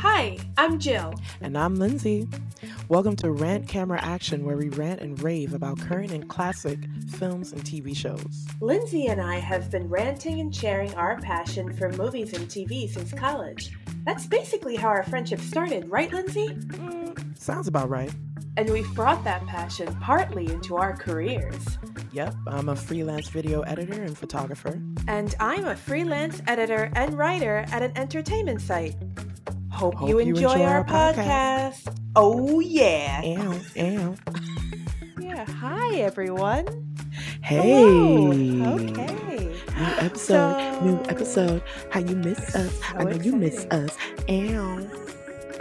Hi, I'm Jill. And I'm Lindsay. Welcome to Rant Camera Action, where we rant and rave about current and classic films and TV shows. Lindsay and I have been ranting and sharing our passion for movies and TV since college. That's basically how our friendship started, right, Lindsay? Mm, sounds about right. And we've brought that passion partly into our careers. Yep, I'm a freelance video editor and photographer. And I'm a freelance editor and writer at an entertainment site. Hope, Hope you, you enjoy enjoy our our podcast. Oh, yeah. Ow, ow. Yeah, hi, everyone. Hey. Hello. Okay. New episode, new episode. How you miss us? I So know you miss us. Ow.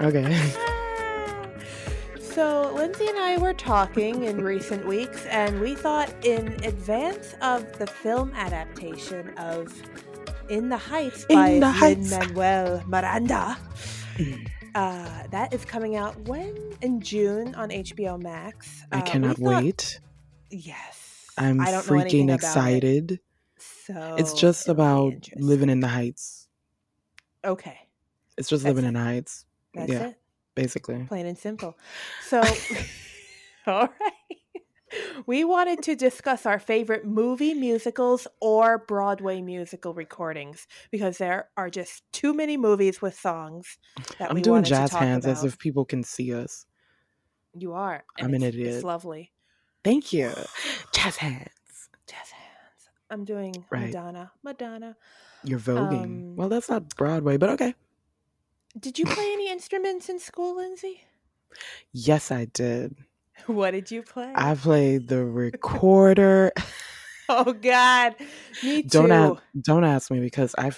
Okay. So, Lindsay and I were talking in recent weeks, and we thought in advance of the film adaptation of In the Heights In by the Heights. Manuel Miranda. Uh, that is coming out when? In June on HBO Max. I Uh, we cannot thought- wait. Yes. I'm I don't know anything freaking about it, excited. so It's just about living in the heights. Okay, It's just That's living it. in the heights, that's Yeah. it. basically. plain and simple. So, all right. We wanted to discuss our favorite movie musicals or Broadway musical recordings because there are just too many movies with songs that I'm doing jazz hands as if people can see us. you are. I'm an idiot. It's lovely. Thank you. Jazz hands. Jazz hands. I'm doing Right. Madonna. Madonna. You're voguing. Um, well, that's not Broadway, but okay. Did you play any instruments in school, Lindsay? Yes, I did. What did you play? I played the recorder. oh God, me too. don't ask, don't ask me because I.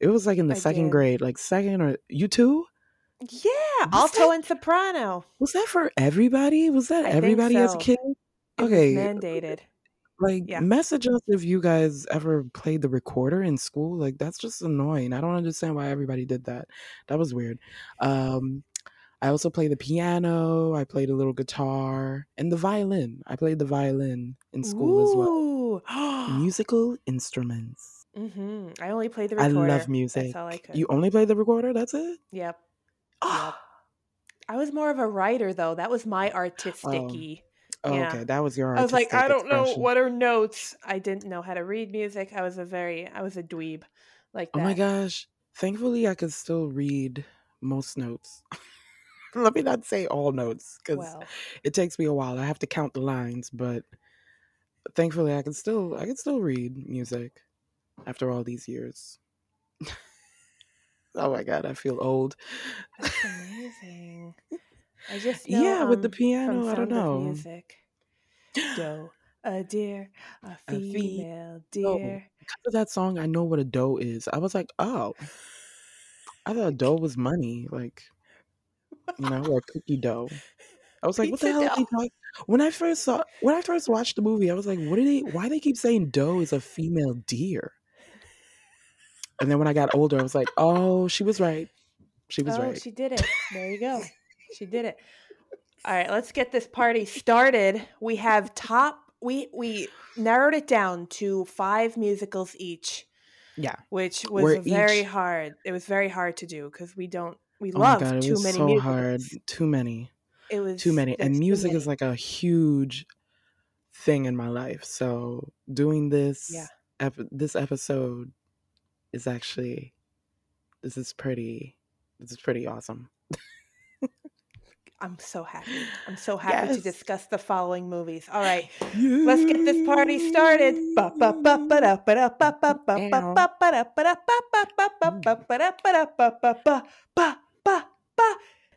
It was like in the I second did. grade, like second or you too. Yeah, Was alto that- and soprano. Was that for everybody? Was that I everybody as a so. kid? Okay, mandated. like Yeah. message us if you guys ever played the recorder in school. Like that's just annoying. I don't understand why everybody did that. That was weird. Um, I also play the piano. I played a little guitar and the violin. I played the violin in school as well. Musical instruments. Mm-hmm. I only played the recorder. I love music. That's all I could. You only play the recorder? That's it? Yep. Yep. I was more of a writer though. That was my artistic Oh, Yeah. okay. That was your I was like, I don't know what are notes. I didn't know how to read music. I was a very I was a dweeb like that. Oh my gosh. Thankfully, I could still read most notes. Let me not say all notes because Well, it takes me a while. I have to count the lines, but thankfully, I can still I can still read music after all these years. oh my god, I feel old. that's amazing. I just know, yeah, with the um, piano, I don't know. Music. Doe, a deer, a female Oh. deer. Of that song, I know what a dough is. I was like, oh, I thought dough was money, like you know, or cookie dough. I was like, what the Pizza hell dough. talking? When I first saw, when I first watched the movie, I was like, what are they? Why they keep saying doe is a female deer? And then when I got older, I was like, oh, she was right. She was oh, right. she did it. There you go. she did it. All right, let's get this party started. We have top we we narrowed it down to 5 musicals each, yeah. which was We're very each- hard. It was very hard to do cuz we don't we Oh my love god, it too was many so musicals. hard. Too many. It was Too many. And music many. is like a huge thing in my life. So doing this, Yeah. ep- this episode is actually, this is pretty, this is pretty awesome. I'm so happy. I'm so happy to discuss the following movies. All right. Let's get this party started.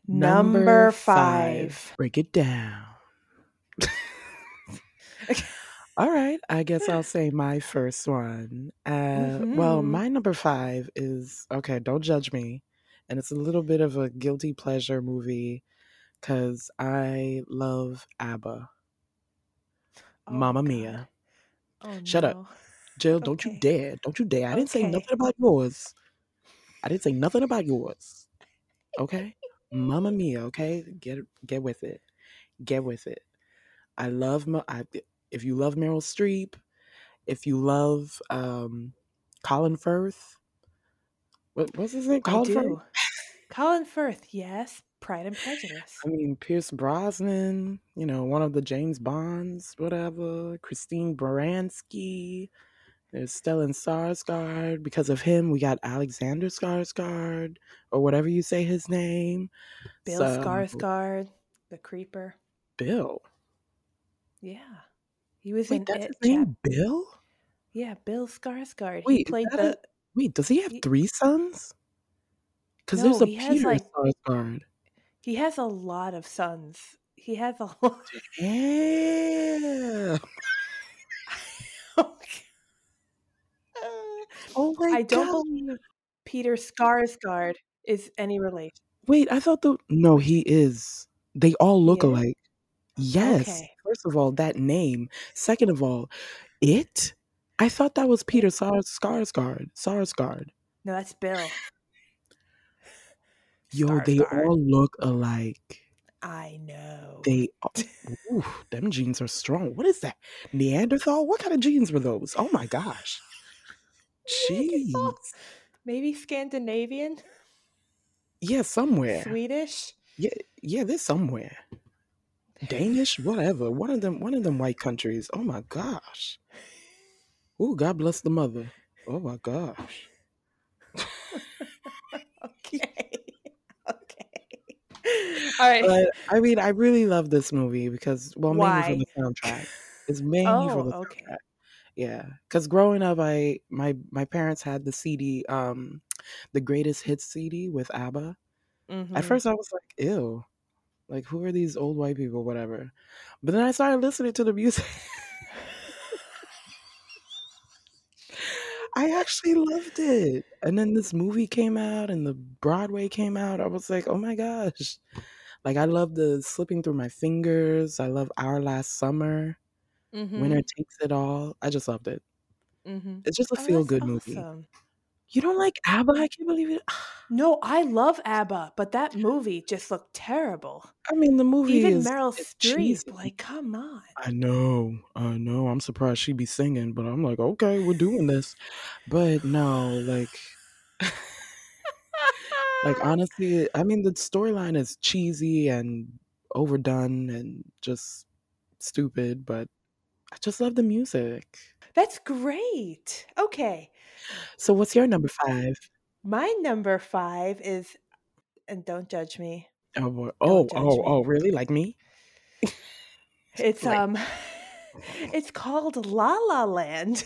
Number five. Break it down. All right, I guess I'll say my first one. Uh, Well, Mhm. my number five is okay. Don't judge me, and it's a little bit of a guilty pleasure movie because I love ABBA. Oh, Mamma God. Mia. Oh, Shut up. no. Jill, don't you dare. Don't you dare. I didn't say nothing about yours. I didn't say nothing about yours. Okay? Mamma Mia, okay? Get get with it. Get with it. I love Ma- I, if you love Meryl Streep, if you love um Colin Firth, what, what's his name? Colin Firth? Colin Firth, yes. Pride and Prejudice. I mean, Pierce Brosnan, you know, one of the James Bonds, whatever. Christine Baranski. There's Stellan Skarsgård. Because of him, we got Alexander Skarsgård, or whatever you say his name. Bill So- Skarsgård, the creeper. Bill. Yeah. He was Wait, in that's it. his name, chap- Bill? Yeah, Bill Skarsgård. Wait, he played the Wait, does he have He- three sons? Because No, there's a Peter like- Skarsgård. he has a lot of sons. He has a lot. Yeah. Uh, Oh my I don't god. believe Peter Skarsgård is any relation. Wait, I thought the no, he is. They all look is? alike. Yes. Okay. First of all, that name. Second of all, it. I thought that was Peter Sars- Skarsgård. Sarsgaard. No, that's Bill. Yo, they all look alike. I know. They, ooh, them jeans are strong. What is that? Neanderthal? What kind of jeans were those? Oh my gosh. Jeez. Maybe Scandinavian, Yeah, somewhere. Swedish. Yeah, yeah, they're somewhere. Danish, whatever. One of them, one of them white countries. Oh my gosh. Oh, God bless the mother. Oh my gosh. Okay. okay. All right. But I mean, I really love this movie because, well, mainly Why? for the soundtrack. It's mainly for Oh, the okay. Yeah, because growing up, I my my parents had the CD, um, the greatest hits CD with ABBA. At Mhm. first, I was like, "Ew, like who are these old white people?" Whatever. But then I started listening to the music. I actually loved it. And then this movie came out and the Broadway came out. I was like, oh my gosh. Like I love the slipping through my fingers. I love Our Last Summer. Mhm. Winner Takes It All. I just loved it. Mhm. It's just a Oh, feel good movie. awesome. You don't like ABBA? I can't believe it. No, I love ABBA, but that movie just looked terrible. I mean, the movie Even is Meryl Streep, like, come on. I know, I know. I'm surprised she'd be singing, but I'm like, okay, we're doing this. But no, like, like honestly, I mean, the storyline is cheesy and overdone and just stupid, but I just love the music. That's great. Okay. So, what's your number five? My number five is, and don't judge me. Oh boy! Oh, oh, me. oh! Really? Like me? It's Like- um, it's called La La Land,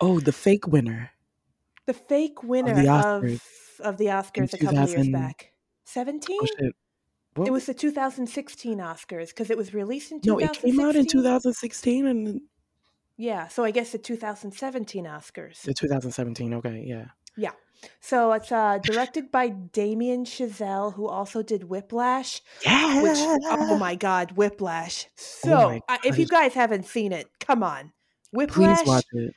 Oh, the fake winner. the fake winner the of Oscars of the Oscars a couple years back. Seventeen. Oh! What? It was the 2016 Oscars because it was released in no, 2016. it came out in 2016 and Yeah, so I guess the 2017 Oscars. the 2017. Okay, yeah. Yeah. So it's uh, directed by Damien Chazelle, who also did Whiplash. Yeah. Which, oh my God, Whiplash! So Oh I, if you guys haven't seen it, come on, Please Whiplash. watch it.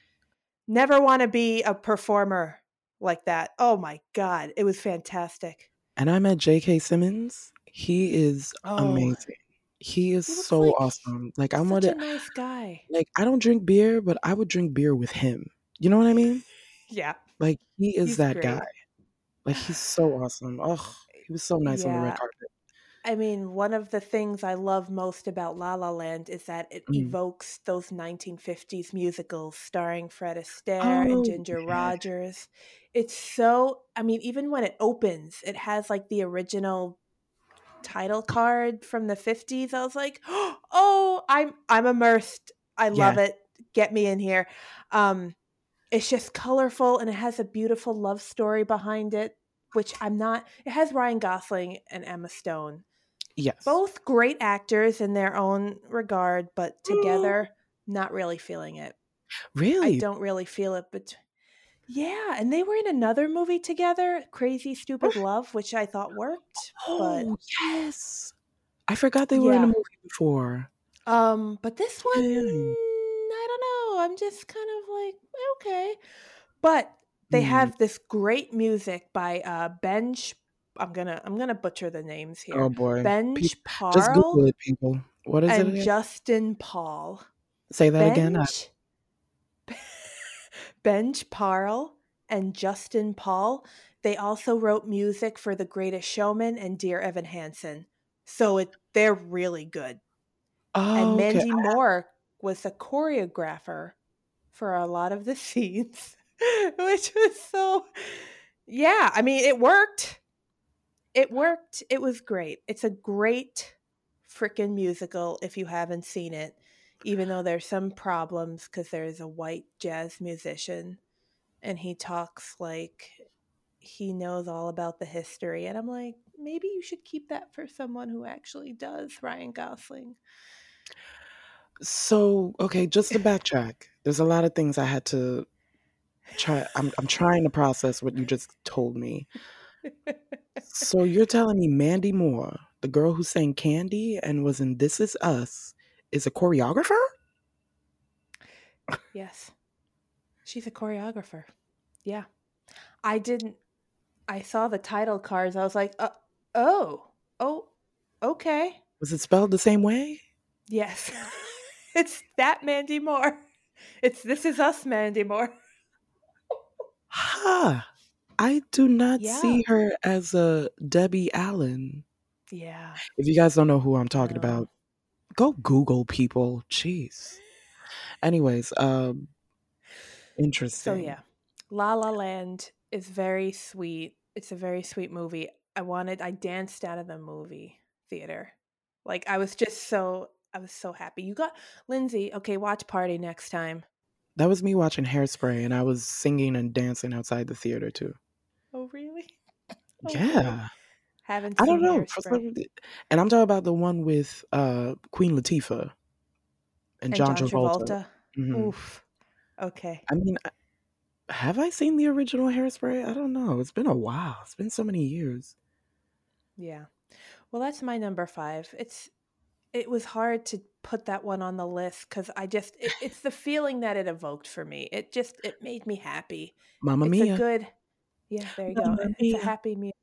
Never want to be a performer like that. Oh my God, it was fantastic. And I met J.K. Simmons. He is Oh, amazing. He is He so like awesome. Like I such a nice guy. like I don't drink beer, but I would drink beer with him. You know what I mean? Yeah, Like he is He's that great. guy. Like he's so awesome. Oh, he was so nice on the red carpet. I mean, one of the things I love most about La La Land is that it Mm. evokes those 1950s musicals starring Fred Astaire Oh, and Ginger yeah. Rogers. It's so, I mean, even when it opens, it has like the original title card from the 50s. I was like, "Oh, I'm I'm immersed. I love it. Get me in here." Um it's just colorful and it has a beautiful love story behind it, which I'm not it has Ryan Gosling and Emma Stone Yes. both great actors in their own regard, but together, not really feeling it. Really? I don't really feel it, but yeah, and they were in another movie together, Crazy Stupid Love, which I thought worked, but Oh yes. I forgot they were in a movie before. um, but this one. I don't know. I'm just kind of like okay, but they Mm. have this great music by uh Benj. I'm gonna I'm gonna butcher the names here. Oh boy. Benj Just Parl Google it, people. What is it and again? Justin Paul. Say that again. I- Benj, Parl and Justin Paul. they also wrote music for The Greatest Showman and Dear Evan Hansen. So it they're really good. Oh, and okay. Mandy Moore was the choreographer for a lot of the scenes, which was so yeah, I mean it worked. It worked. It was great. It's a great freaking musical if you haven't seen it, even though there's some problems because there's a white jazz musician and he talks like he knows all about the history. And I'm like, maybe you should keep that for someone who actually does, Ryan Gosling. So, okay, just to backtrack, there's a lot of things I had to try. I'm, I'm trying to process what you just told me. So, you're telling me Mandy Moore, the girl who sang Candy and was in This Is Us, is a choreographer? yes. She's a choreographer. Yeah. I didn't, I saw the title cards. I was like, uh, oh, oh, okay. Was it spelled the same way? Yes. it's that Mandy Moore. It's This Is Us Mandy Moore. Ha! I do not Yeah. see her as a Debbie Allen. Yeah. If you guys don't know who I'm talking No. about, go Google people. Jeez. Anyways, um, interesting. So yeah, La La Land is very sweet. It's a very sweet movie. I wanted I danced out of the movie theater. Like I was just so I was so happy. You got Lindsay, okay, watch party next time. That was me watching Hairspray, and I was singing and dancing outside the theater too. Oh really? Oh, Yeah, Haven't I don't know. And I'm talking about the one with uh, Queen Latifah and, And John, John Travolta. Travolta. Mhm. Oof. Okay. I mean, have I seen the original Hairspray? I don't know. It's been a while. It's been so many years. Yeah. Well, that's my number 5. It's it was hard to put that one on the list cuz I just it, it's the feeling that it evoked for me. It just it made me happy. Mamma it's Mia, a good Yeah, there you go. Mamma It's a happy meal.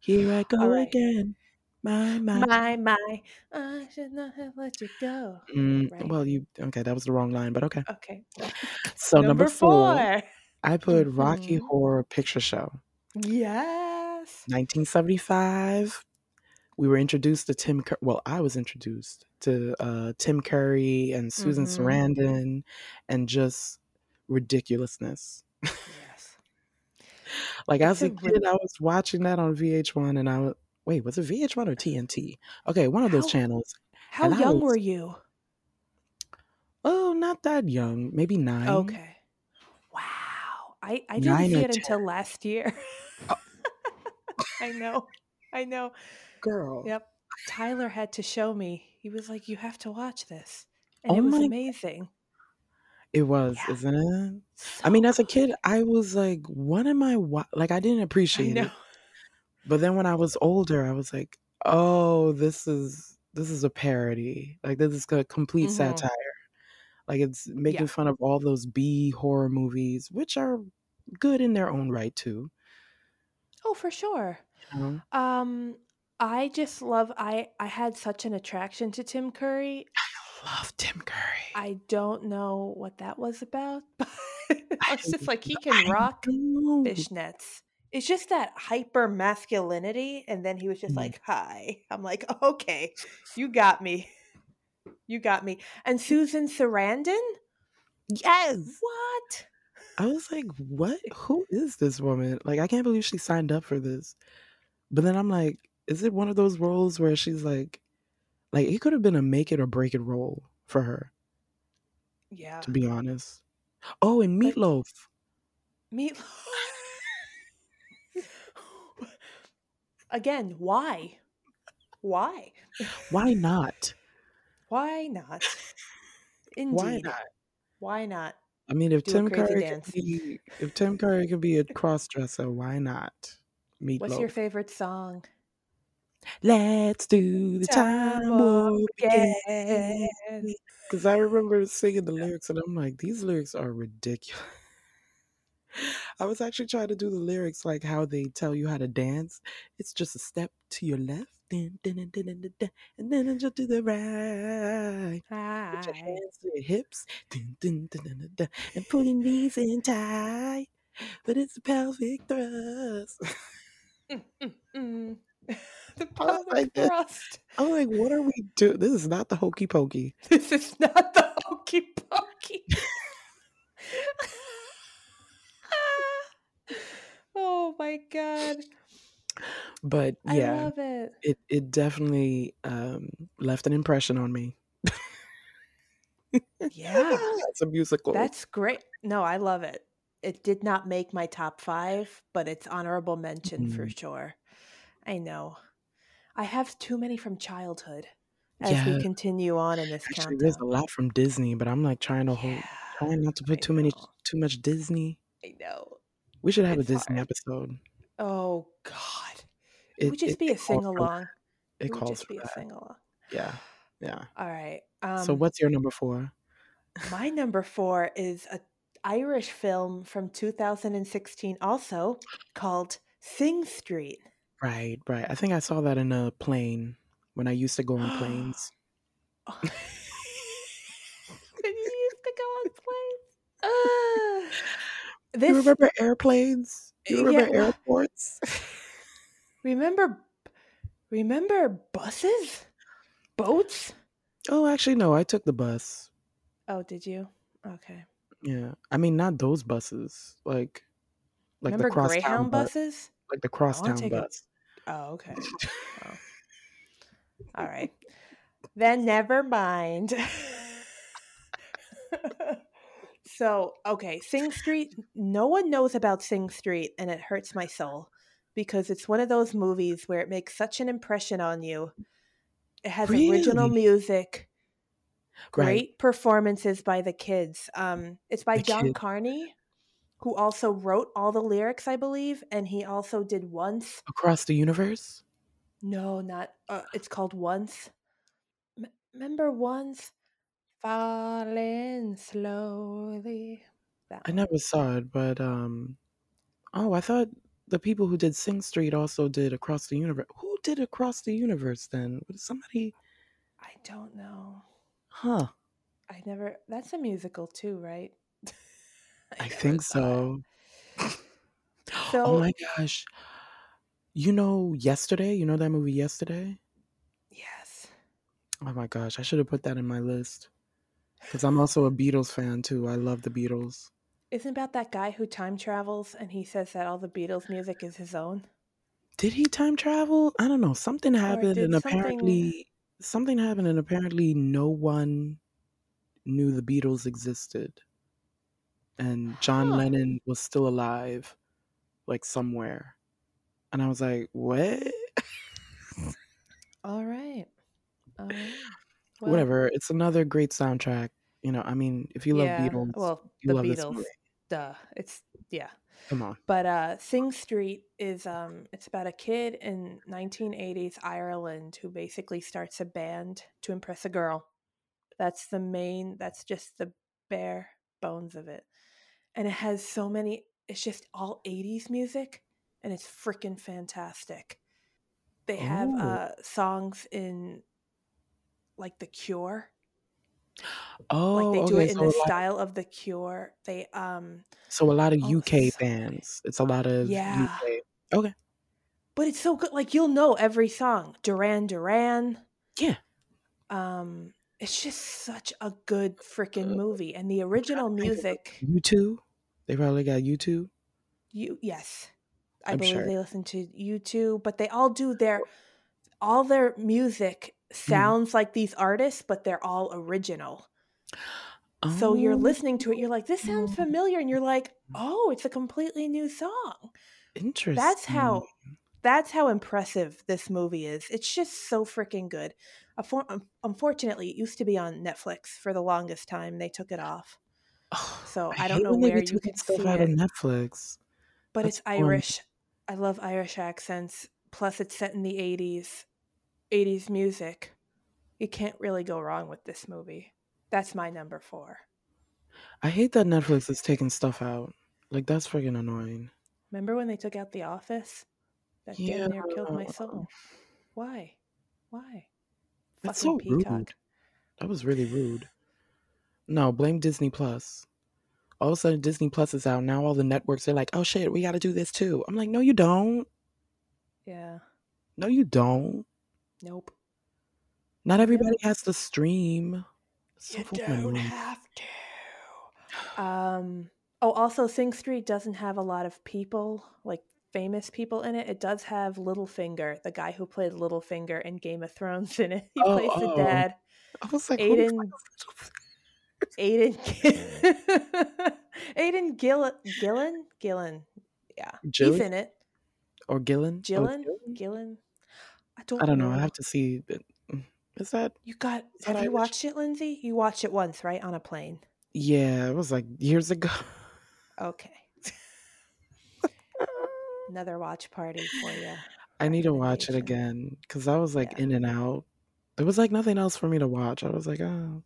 Here I go right. again. My my. My my, I should not have let you go. Mm, Right. Well, you okay? That was the wrong line, but okay. Okay. So number, Number four, 4. I put Rocky Mhm. Horror Picture Show, Yes. 1975. We were introduced to Tim. Cur- well, I was introduced to uh, Tim Curry and Susan Mhm. Sarandon, and just ridiculousness. Yes. Like as a kid, I was watching that on VH1, and I was wait, was it VH1 or TNT? Okay, one of those How- channels. How And young was- were you? Oh, not that young, maybe nine. Okay. Wow. I, I didn't Nine see it until last year. Oh. I know. I know. girl. Yep. Tyler had to show me. He was like, You have to watch this. And Oh it was my- amazing. It was, Yeah. isn't it? I mean, as a kid. I was like, "What am I wa-? like?" I didn't appreciate know. it, but then when I was older, I was like, "Oh, this is this is a parody. Like this is a complete Mhm. satire. Like it's making Yeah. fun of all those B horror movies, which are good in their own right too. Oh, for sure. You know? Um, I just love I I had such an attraction to Tim Curry. I love Tim Curry. I don't know what that was about, but it's just like he can rock fishnets. It's just that hyper masculinity, and then he was just Mhm. like, "Hi." I'm like, "Okay, you got me, you got me." And Susan Sarandon, Yes. what? I was like, what? Who is this woman? Like, I can't believe she signed up for this. But then I'm like, is it one of those roles where she's like, like it could have been a make it or break it role for her, Yeah, to be honest. Oh, and Meatloaf. meatloaf. Again, why? Why? Why not? Why not? Indeed. Why not? Why not? I mean, if Tim Curry dance. could be, if Tim Curry could be a cross dresser, why not? Meatloaf. What's your favorite song? Let's do the time Time warp again. Because I remember singing the lyrics and I'm like, these lyrics are ridiculous. I was actually trying to do the lyrics like how they tell you how to dance. It's just a step to your left, dun, dun, dun, and then a jump to the right. Put your hands to your hips, and pulling these in tight. but it's a pelvic thrust. Mm, mm, mm. The pelvic like thrust. I'm like, what are we doing? This is not the hokey pokey. This is not the hokey pokey. oh my god. But I yeah, love it. it it definitely um, left an impression on me. Yeah. it's a musical. That's great. No, I love it. It did not make my top five, but it's honorable mention for Mhm. sure. I know. I have too many from childhood as yeah. we continue on in this Actually, there's a lot from Disney, but I'm like trying to hold, trying not to I put too many, too much Disney. I know. We should have a Disney hard. episode. Oh God. It, It would just it, be a sing along. It It calls just for be a that. sing along. Yeah, yeah. All right. So Um, what's your number four? my number four is a Irish film from 2016, also called Sing Street. Right, right. I think I saw that in a plane when I used to go on planes. Oh. when you used to go on planes. Uh, You remember airplanes? You remember well, airports? remember remember buses? Boats? Oh, actually, no. I took the bus. Oh, did you? Okay. Yeah, I mean, not those buses. Like, like the Remember crosstown Greyhound bus. buses? Like the to crosstown bus. Oh, okay. Oh. All right. Then never mind. so, okay, Sing Street. No one knows about Sing Street, and it hurts my soul because it's one of those movies where it makes such an impression on you. It has original Really? music, Right. great performances by the kids. Um, it's by The John kid. Carney, who also wrote all the lyrics, I believe, and he also did Once. Across the universe? No, not. Uh, it's called Once. M- remember Once? Falling slowly. That I one. never saw it, but um. Oh, I thought the people who did Sing Street also did Across the Universe. Who did Across the Universe then? Was somebody? I don't know. Huh. I never. That's a musical too, right? I think saw it. so. oh my gosh. You know, yesterday. You know that movie, Yesterday. yes. Oh my gosh, I should have put that in my list because I'm also a Beatles fan too. I love the Beatles. Isn't about that guy who time travels and he says that all the Beatles music is his own? Did he time travel? I don't know. Something happened, and something. apparently something happened, and apparently no one knew the Beatles existed, and John Huh. Lennon was still alive, like somewhere. And I was like, what? All right. All right. Well, Whatever. It's another great soundtrack. You know, I mean, if you love yeah. Beatles, Well, you the Beatles. Duh. It's, yeah. Come on. But uh, Sing Street is um, it's about a kid in 1980s Ireland who basically starts a band to impress a girl. That's the main. That's just the bare bones of it, and it has so many. It's just all 80s music, and it's freaking fantastic. They have Oh. uh, songs in like The Cure, Oh, like they do okay. it in So the lot, style of The Cure. They um so a lot of oh, UK so bands. It's a lot of Yeah. UK. Okay. But it's so good. Like you'll know every song. Duran Duran. Yeah. Um, it's just such a good freaking Uh, movie. And the original to think of music, U2. They probably got U2. you yes, I I'm believe sure. they listen to U2. But they all do their all their music Mhm. sounds like these artists, but they're all original. So you're Oh, listening to it, you're like, this sounds familiar, and you're like, oh, it's a completely new song. Interesting. That's how that's how impressive this movie is. It's just so freaking good. Unfor- un- Unfortunately, it used to be on Netflix for the longest time. They took it off, Oh, so I I don't know where you can stuff see out of it. Netflix. But That's it's annoying. Irish. I love Irish accents. Plus, it's set in the '80s. '80s music. You can't really go wrong with this movie. That's my number four. I hate that Netflix is taking stuff out. Like that's freaking annoying. Remember when they took out The Office? That Yeah, damn near killed my soul. Why? Why? that's Fucking so rude. Peacock. That was really rude. No, blame Disney Plus. all of a sudden Disney Plus is out. Now all the networks are like, oh shit, we got to do this too. I'm like, no, you don't. Yeah. No, you don't. Nope. Not everybody has to stream. So you don't have to. Um. Oh, also, Sing Street doesn't have a lot of people, like famous people in it. It does have Littlefinger, the guy who played Littlefinger in Game of Thrones in it. He Oh, plays the oh. dad. I was like, Aidan. Aidan. Mm. Aidan Gill- Gillen. Gillen. Yeah, Jill in it. or Gillen? Oh, Gillen. Gillen? Gillen. I don't. I don't know. I have to see. it. Mm, is that? You got? Have you watched it, Lindsay? You watched it once, right, on a plane? Yeah, it was like years ago. Okay. Another watch party for you. I need to watch it again because I was like Yeah. in and out. There was like nothing else for me to watch. I was like, oh.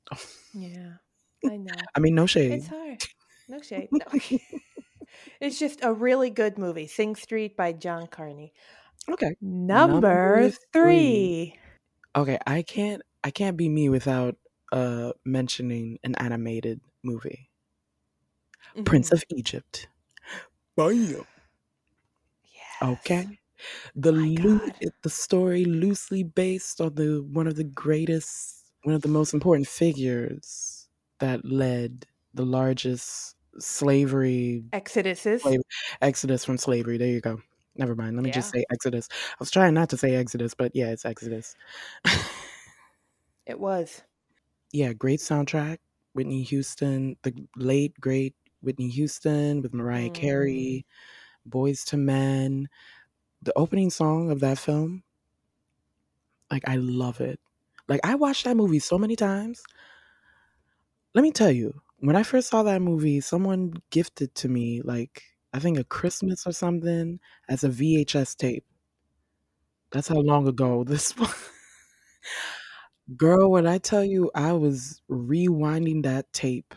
Yeah, I know. I mean, no shade. It's hard. No shade. No. it's just a really good movie. Sing Street by John Carney. Okay. Number, Number three. three. Okay, I can't. I can't be me without uh mentioning an animated movie, Prince Mhm. of Egypt. Bam. Yes. Okay. The My loo- God. it- the story loosely based on the one of the greatest, one of the most important figures that led the largest slavery Exoduses. Slave- exodus from slavery. There you go. Never mind. Let me just say Exodus. I was trying not to say Exodus, but yeah, it's Exodus. It was. yeah, great soundtrack. Whitney Houston, the late great Whitney Houston with Mariah Mm. Carey, Boyz II Men. The opening song of that film, like I love it. Like I watched that movie so many times. Let me tell you, when I first saw that movie, someone gifted to me like I think a Christmas or something as a VHS tape. That's how long ago this was. Girl, when I tell you I was rewinding that tape.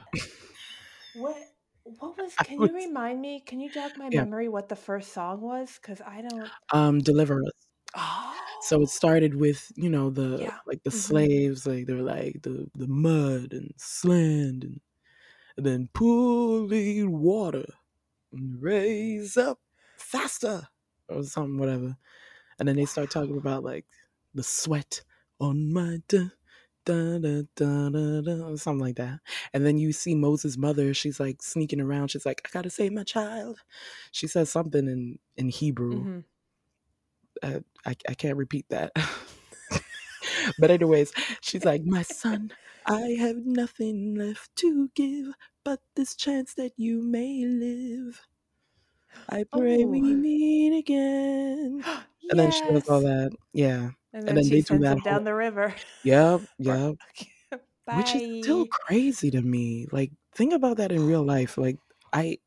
What? What was? Can was- you remind me? Can you jog my Yeah. memory? What the first song was? Because I don't. Um, Deliver Us. Oh. So it started with, you know, the Yeah. like the Mhm. slaves, like they were like the the mud and sand and, and then pulling water and raise up faster or something, whatever. And then they start talking about like the sweat on my da da da da da da or something like that. And then you see Moses' mother, she's like sneaking around, she's like, I gotta save my child. She says something in in Hebrew Mhm. Uh, I, I can't repeat that. but anyways, she's like, "My son, I have nothing left to give but this chance that you may live. I pray we Oh. meet again." And then she does all that. Yeah. And and then, then she they do that him down the river. Yep. Yep. Bye. Which is still crazy to me. Like, think about that in real life. Like, I,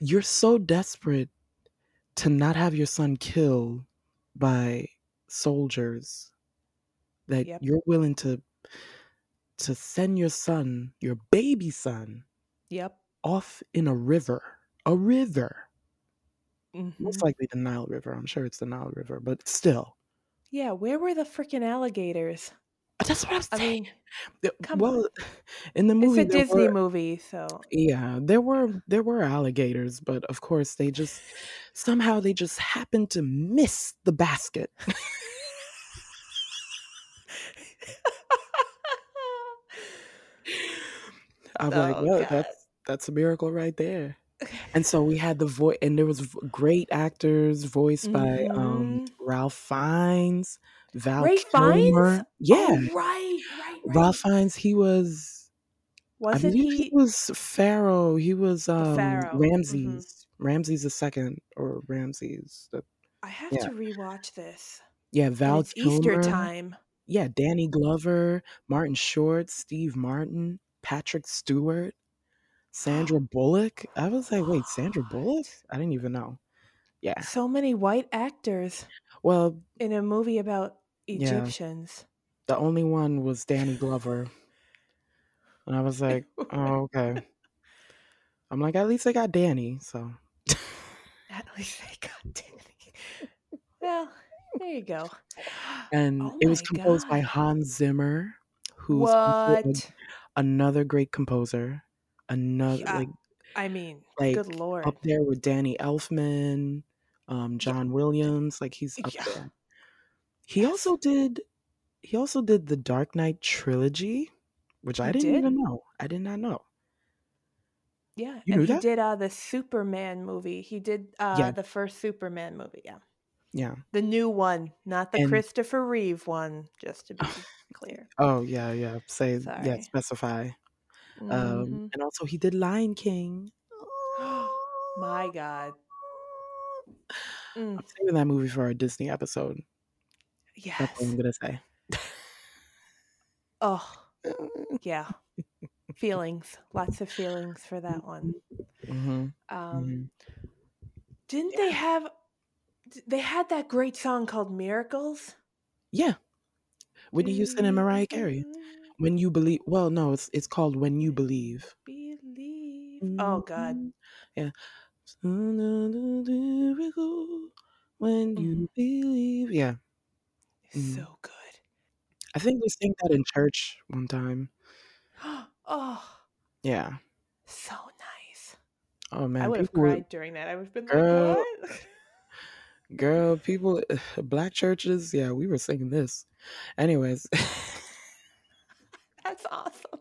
you're so desperate to not have your son killed by soldiers that Yep. you're willing to to send your son, your baby son, Yep. off in a river. A river. Most Mhm. likely the Nile River. I'm sure it's the Nile River, but still. Yeah. Where were the freaking alligators? That's what I'm I saying. mean, The- come well, on. in the movie, it's a Disney were- movie, so Yeah, there were there were alligators, but of course they just somehow they just happened to miss the basket. I'm like, Oh, well, God. that's that's a miracle right there. And so we had the voice, and there was great actors voiced by um Mhm. Ralph Fiennes, Val Ray Fiennes? Yeah, Oh, right, right, right. Ralph Fiennes. He was, Wasn't he? he was Pharaoh. He was um Pharaoh, mhm. Ramses. Ramses the second or Ramses. The, I have yeah. to rewatch this. yeah, And Val it's Easter time. Yeah, Danny Glover, Martin Short, Steve Martin, Patrick Stewart, Sandra Bullock. I was like, wait, Sandra Bullock? I didn't even know. Yeah. So many white actors Well, in a movie about Yeah. Egyptians. the only one was Danny Glover. And I was like, oh, okay. I'm like, at least I got Danny, so At least they got Danny. Well, there you go. and Oh it was composed by Hans Zimmer, who's What? another great composer. another Yeah, like I mean, like good lord. up there with Danny Elfman, um, John Williams. Like he's up yeah, there. He yes, also did he also did the Dark Knight trilogy, which I didn't did. even know. I did not know. Yeah, You and he that? did uh the Superman movie. He did uh Yeah, the first Superman movie. Yeah, yeah. the new one, not the And Christopher Reeve one. Just to be clear. oh yeah, yeah. Say yeah, specify. Um, hmm and also he did Lion King. My God. Mm, I'm saving that movie for our Disney episode. Yeah. That's what I'm gonna say. Oh, yeah. Feelings. Lots of feelings for that one. hmm Um, hmm didn't Yeah, they have? They had that great song called "Miracles." yeah. Whitney Do Houston and Mariah Carey. When you believe. Well, no, it's it's called When You Believe. believe? Oh God. Mhm. Yeah. When you believe. Yeah. It's mhm. so good. I think we sang that in church one time. oh, Yeah. so nice. Oh man, I would have would cried during that. I would have been like, "What?" girl, people, black churches. Yeah, we were singing this. Anyways, That's awesome.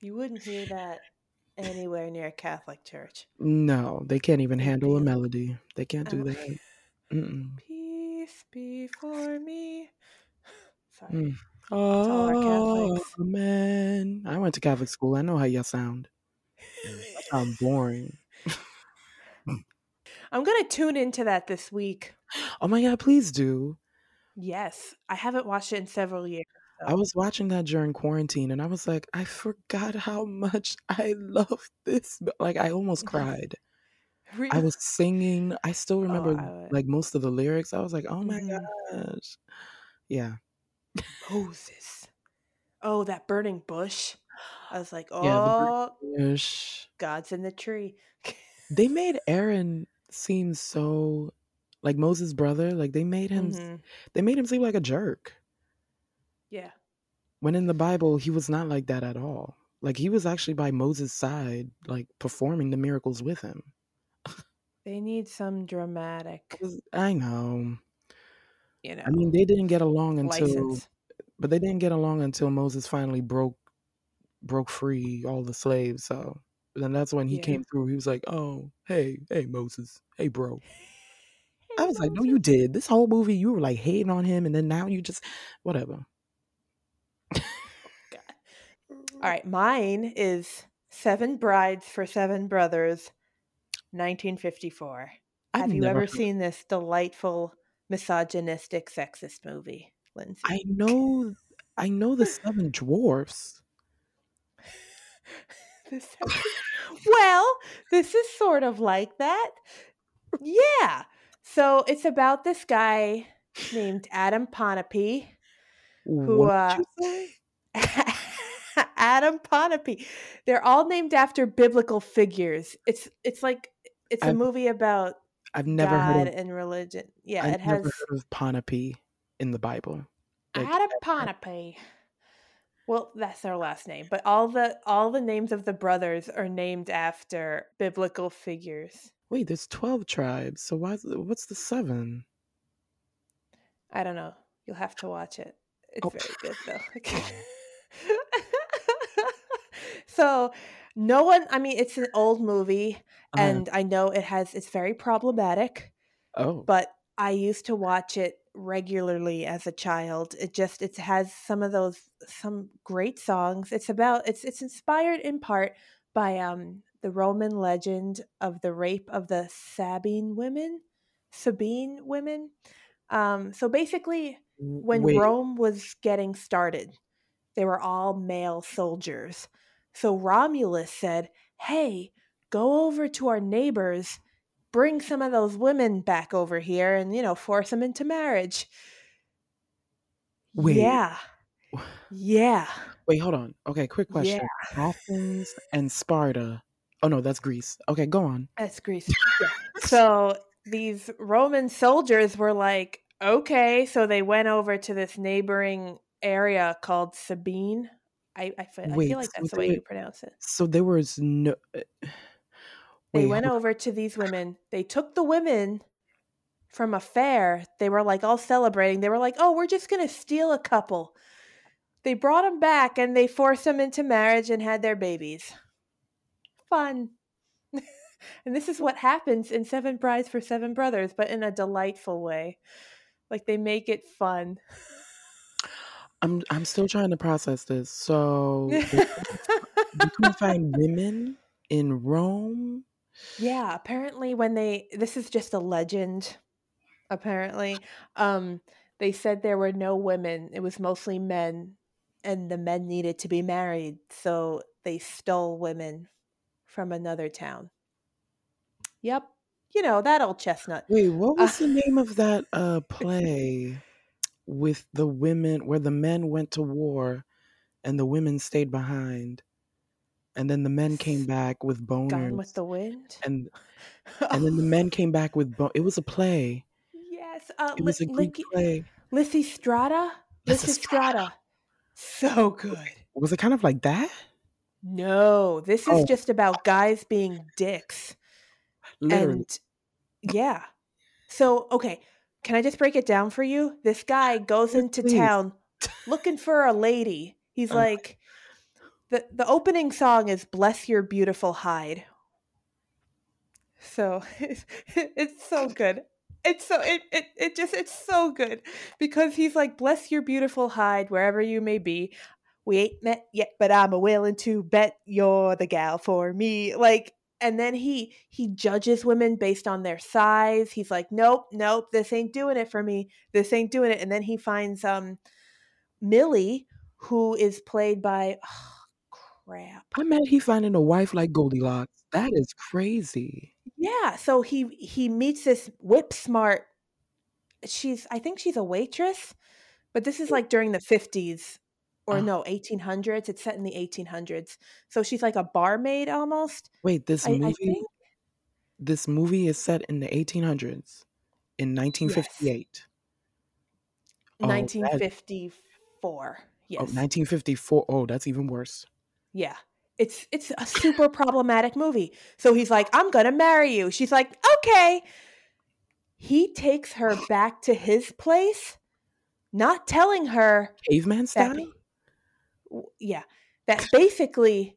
You wouldn't hear that anywhere near a Catholic church. no, they can't even handle a melody. They can't do um, that. Mm-mm. peace before me. Sorry Mm. to Oh man, I went to Catholic school. I know how y'all sound. Sound boring. I'm gonna tune into that this week. Oh my god, please do. Yes, I haven't watched it in several years. I was watching that during quarantine and I was like, I forgot how much I love this. But, Like, I almost cried. I was singing. I still oh, remember I like most of the lyrics. I was like, oh my Mhm. gosh. Yeah. Moses. Oh, that burning bush. I was like, Yeah, oh, British. God's in the tree. They made Aaron seem so like Moses' brother. Like they made him hmm they made him seem like a jerk. Yeah. When in the Bible he was not like that at all. Like he was actually by Moses' side, like performing the miracles with him. They need some dramatic. I know. you know. I mean, they didn't get along until, license. but they didn't get along until Moses finally broke broke free all the slaves. So then that's when he Yeah. came through. He was like, "Oh, hey, hey, Moses, hey, bro." I Hey, was like, "No, you did. This whole movie, you were like hating on him, and then now you just whatever." All right, mine is Seven Brides for Seven Brothers, 1954. I've Have you ever heard. seen this delightful, misogynistic, sexist movie, Lindsay? I know, I know the Seven Dwarfs. The seven- well, this is sort of like that. Yeah. So it's about this guy named Adam Pontipee, who uh did you say? Adam Pontipee. They're all named after biblical figures. It's it's like it's a I've movie about I've never heard God of and religion. Yeah, I've it never has heard of Pontipee in the Bible. Like Adam. Pontipee. Well, that's their last name, but all the all the names of the brothers are named after biblical figures. Wait, there's twelve tribes. So why? What's the seven? I don't know. You'll have to watch it. It's Oh, very good though. so, no one, I mean, it's an old movie uh, and I know it has it's very problematic, oh, but I used to watch it regularly as a child. It just it has some of those some great songs. It's about it's it's inspired in part by um the Roman legend of the rape of the Sabine women, Sabine women. Um so basically when wait. Rome was getting started, they were all male soldiers. So Romulus said, "Hey, go over to our neighbors bring some of those women back over here and you know force them into marriage Wait. yeah yeah Wait, hold on. Okay, quick question. yeah Athens and Sparta. Oh no, that's Greece. Okay, go on. that's greece yeah. so these roman soldiers were like okay so they went over to this neighboring area called sabine I I, fe- I feel like so that's the way you pronounce it. so there was no uh, They wait, went over to these women. They took the women from a fair. They were like all celebrating. They were like, "Oh, we're just gonna steal a couple." They brought them back and they forced them into marriage and had their babies. Fun. and this is what happens in Seven Brides for Seven Brothers, but in a delightful way. Like they make it fun. I'm I'm still trying to process this. So you can find women in Rome. yeah, apparently when they this is just a legend. Apparently, um they said there were no women. It was mostly men and the men needed to be married, so they stole women from another town. Yep. You know, that old chestnut. Wait, what Uh, was the name of that uh play with the women where the men went to war and the women stayed behind and then the men came back with boners. Gone with the wind. and and then the men came back with bo- it was a play. yes, uh, It was a Greek Linky- play. Lysistrata. Lysistrata. Lysistrata. So good. Was it kind of like that? No, this is Oh, just about guys being dicks. literally. And yeah. So, okay, can I just break it down for you? This guy goes into please. town looking for a lady. He's Uh, like the the opening song is Bless Your Beautiful Hide. So, it's so good. It's so it, it it just it's so good because he's like bless your beautiful hide wherever you may be. We ain't met yet, but I'm a willing to bet you're the gal for me. Like and then he he judges women based on their size. He's like, "Nope, nope, this ain't doing it for me. This ain't doing it." And then he finds um Millie who is played by crap. I met he finding a wife like Goldilocks. That is crazy. Yeah, so he he meets this whip smart. She's I think she's a waitress, but this is like during the 50s or Uh, no, 1800s. It's set in the 1800s. So she's like a barmaid almost. wait, this I I movie think this movie is set in the 1800s in yes. 1958. Oh, that 1954. oh, Yes. 1954. Oh, that's even worse. Yeah. It's it's a super problematic movie. So he's like, "I'm going to marry you." She's like, "Okay." He takes her back to his place, not telling her Caveman style? Yeah, that basically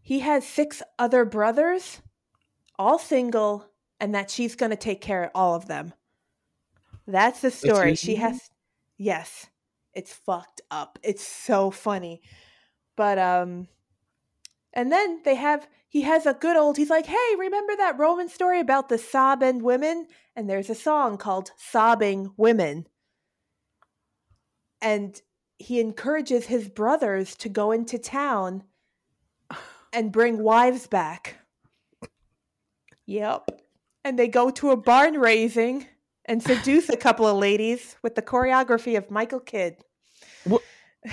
he has six other brothers, all single, and that she's going to take care of all of them. That's the story. She has yes. It's fucked up. It's so funny. But um and then they have he has a good old he's like, "Hey, remember that Roman story about the sobbing women?" And there's a song called Sobbing Women. And he encourages his brothers to go into town and bring wives back. Yep. And they go to a barn raising and seduce a couple of ladies with the choreography of Michael Kidd. What?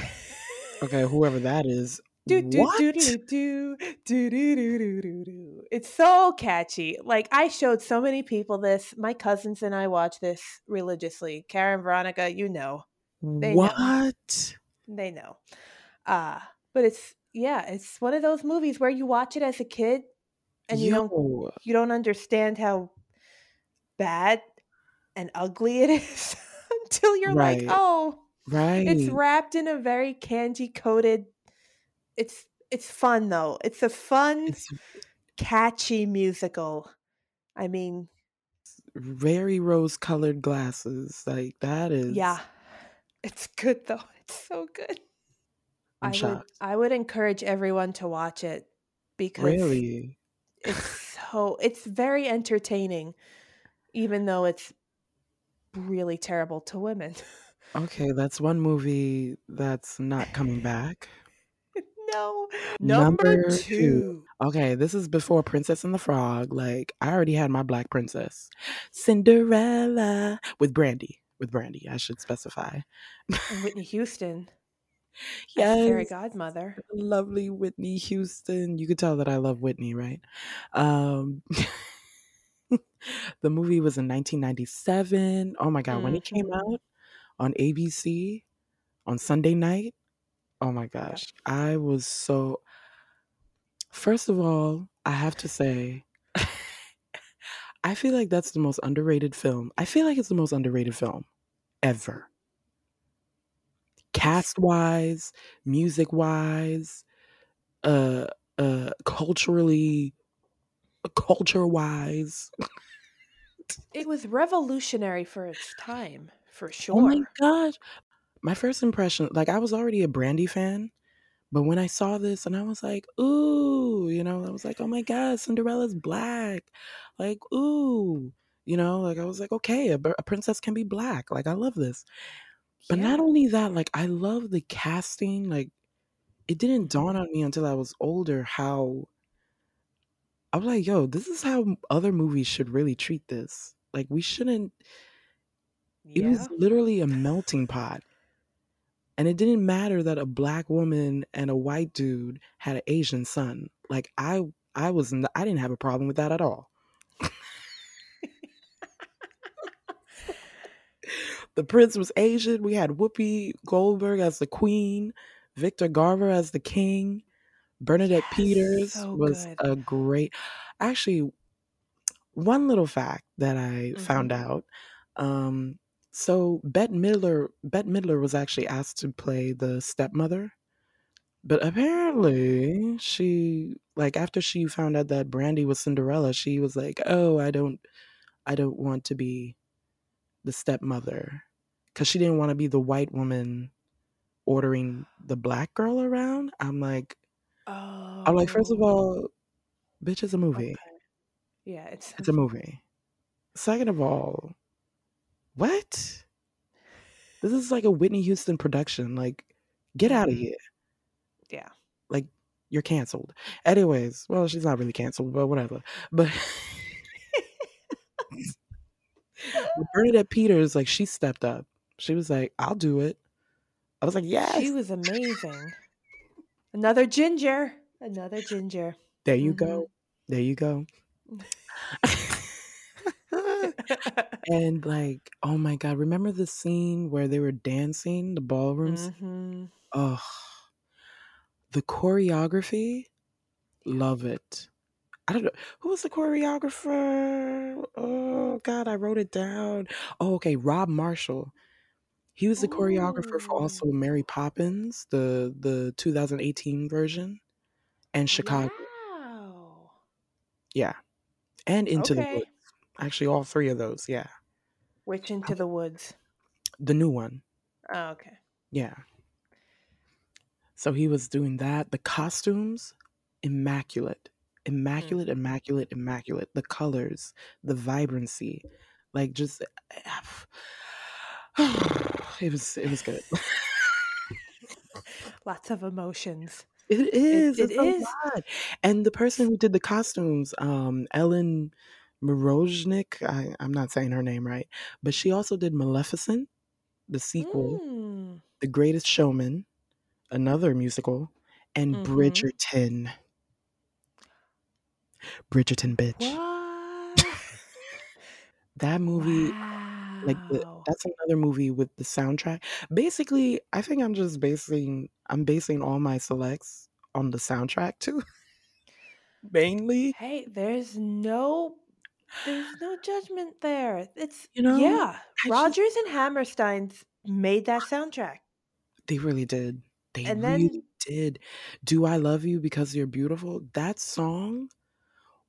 Okay, whoever that is. Do do do do do do do do do do do. It's so catchy. Like I showed so many people this. My cousins and I watch this religiously. Karen, Veronica, you know, They know. What? they know. Uh but it's yeah, it's one of those movies where you watch it as a kid and you don't you don't understand how bad and ugly it is until you're like, oh, right, it's wrapped in a very candy coated. It's it's fun though. It's a fun, It's catchy musical. I mean, very rose colored glasses. Like, that is yeah. It's good though. It's so good. I'm I would shocked. I would encourage everyone to watch it because Really? it's so it's very entertaining, even though it's really terrible to women. Okay, that's one movie that's not coming back. no, number Number two. two. Okay, this is before Princess and the Frog. Like, I already had my black princess. Cinderella with Brandy. With Brandy, I should specify. Whitney Houston as fairy godmother. lovely Whitney Houston. You could tell that I love Whitney, right? Um, the movie was in 1997. Oh my God, when it came hmm out on ABC on Sunday night, Oh my gosh. I was so First of all, I have to say I feel like that's the most underrated film. I feel like it's the most underrated film ever. Cast wise, music wise, uh uh culturally culture wise. It was revolutionary for its time, for sure. Oh my gosh. My first impression, like I was already a Brandy fan, but when I saw this and I was like, ooh, you know, I was like, oh my God, Cinderella's black. Like, ooh, you know, like I was like, okay, a, a princess can be black. Like, I love this. But Yeah. not only that, like, I love the casting. Like, it didn't dawn on me until I was older how I was like, yo, this is how other movies should really treat this. Like, we shouldn't, it was literally a melting pot. And it didn't matter that a black woman and a white dude had an Asian son. Like I I was I didn't have a problem with that at all. The prince was Asian. We had Whoopi Goldberg as the queen, Victor Garber as the king. Bernadette Yes, Peters so was good. a great actually one little fact that I found Mhm. out. Um so Bette Midler Bette Midler was actually asked to play the stepmother But apparently, she like after she found out that Brandy was Cinderella, she was like, "Oh, I don't I don't want to be the stepmother." Cuz she didn't want to be the white woman ordering the black girl around. I'm like I'm like, first of Oh, all, bitch, it's a movie. okay. Yeah, it's It's a movie. Second of all, what? This is like a Whitney Houston production. Like, get out of Mhm. here. Yeah. Like, you're canceled. Anyways, well, she's not really canceled, but whatever. But Bernadette Peters, like she stepped up. She was like, "I'll do it." I was like, "Yes." She was amazing. Another ginger. Another ginger. There you Mhm. go. There you go. and like, oh my god, remember the scene where they were dancing, the ballrooms? Mhm. Oh, the choreography, love it. I don't know who was the choreographer. Oh God, I wrote it down. Oh, okay, Rob Marshall. He was the choreographer for oh. also Mary Poppins, the the 2018 version, and Chicago. Wow. Yeah, and Into the Woods. Actually, all three of those. Yeah, Which into um, the woods? the new one. Oh, okay. Yeah. So he was doing that. The costumes, immaculate, immaculate, Mhm. immaculate, immaculate. The colors, the vibrancy, like just it was it was good. Lots of emotions. It is. it a lot. And the person who did the costumes, um, Ellen Moroznik, I, I'm not saying her name right, but she also did Maleficent, the sequel, Mm. The Greatest Showman, another musical, and Mhm. Bridgerton. Bridgerton, bitch. What? That movie, like the, that's another movie with the soundtrack. Basically, I think I'm just basing I'm basing all my selects on the soundtrack too. Mainly. Hey, there's no there's no judgment there. It's You know, yeah. I just Rodgers and Hammerstein's made that soundtrack. They really did. They And really then did. Do I love you because you're beautiful? That song,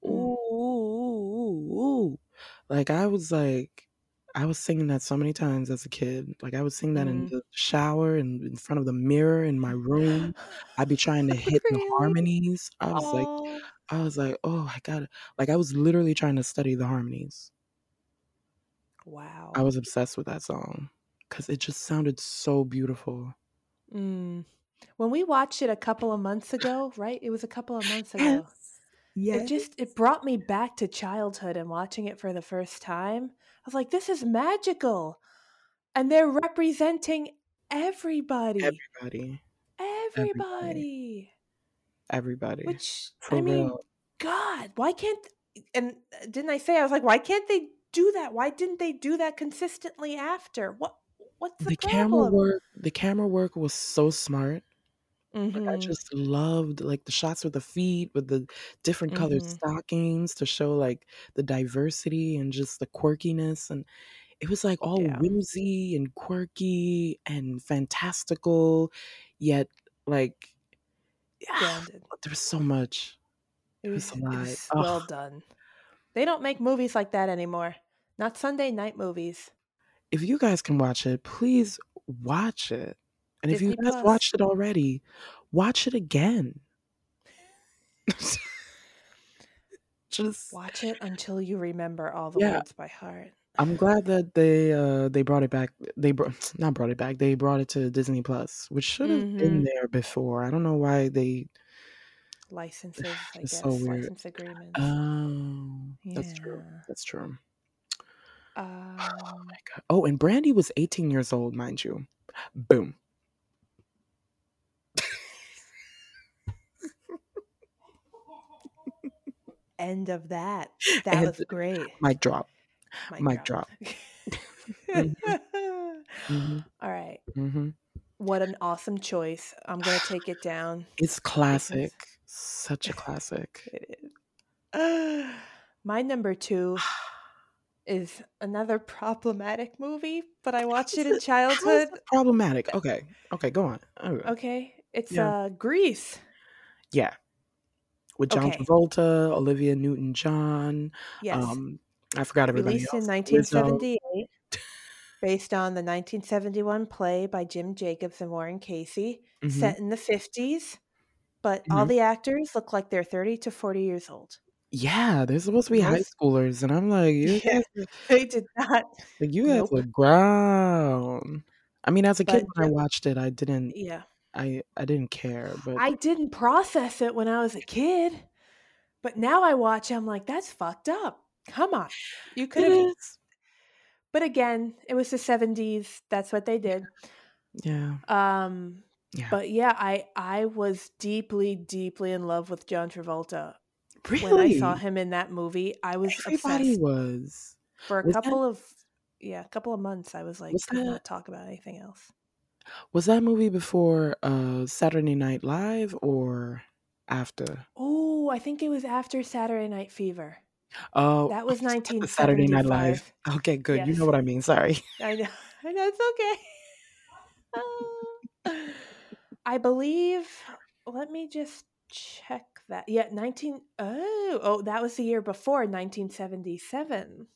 ooh, Mm. ooh, ooh. Like I was like, I was singing that so many times as a kid. Like I would sing that in Mm. the shower and in front of the mirror in my room. I'd be trying to hit the harmonies. I was like, Oh. I was like, oh, I gotta. Like I was literally trying to study the harmonies. Wow. I was obsessed with that song because it just sounded so beautiful. Mm. When we watched it a couple of months ago, right? It was a couple of months ago. Yes. It just it brought me back to childhood and watching it for the first time. I was like, this is magical. And they're representing everybody. Everybody. Everybody. Everybody. Which For I mean, real. God, why can't and uh, didn't I say I was like, why can't they do that? Why didn't they do that consistently after? What what's the The camera work the camera work was so smart. Like I Mhm. just loved like the shots with the feet with the different colored Mhm. stockings to show like the diversity and just the quirkiness and it was like all Yeah. whimsy and quirky and fantastical yet like Grounded. there was so much. It It was was a it lot. was well done. They don't make movies like that anymore. Not Sunday night movies. If you guys can watch it, please watch it. And if you Disney guys watched it already, watch it again. Just Watch it until you remember all the Yeah. words by heart. I'm glad that they uh they brought it back. They brought not brought it back. They brought it to Disney Plus, which should have been Mhm. there before. I don't know why they. Licenses, I guess. so weird. License agreements. Oh, that's true. That's true. Oh Um, my god. Oh, and Brandy was 18 years old, mind you. Boom. End of that. That And was great. mic drop. Mic Mic drop. Mhm. hmm All right. hmm What an awesome choice. I'm going to take it down. It's classic. Such a classic. It is. My number two is another problematic movie, but I watched it in childhood. problematic. Okay. Okay, go on. Okay. Okay. It's Yeah. uh Grease. Yeah. With John Okay. Travolta, Olivia Newton John. Yes. Um, I forgot everybody Released in else. Rizzo. 1978, based on the 1971 play by Jim Jacobs and Warren Casey, Mhm. set in the 50s. But all Mhm. the actors look like they're 30 to 40 years old. Yeah, they're supposed to be high schoolers, and I'm like, you Yeah. guys, They did not. like, you guys Nope. look ground. I mean, as a kid But when I watched it, I didn't, Yeah. I, I didn't care. But I didn't process it when I was a kid. But now I watch, I'm like, that's fucked up. Come on. You could have. But again, it was the 70s. That's what they did. Yeah, Um, yeah. but yeah, I I was deeply, deeply in love with John Travolta. really, When I saw him in that movie, I was everybody obsessed. was. For a Was that- couple of yeah, a couple of months I was like Was that- not talk about anything else. Was that movie before uh Saturday Night Live or after? Oh, I think it was after Saturday Night Fever. Oh, That was nineteen Saturday Night Live. Okay, good. You know what I mean. Sorry. I know. I know it's okay. I believe. Let me just check that. Yeah, nineteen. Oh, oh, that was the year before, nineteen seventy-seven.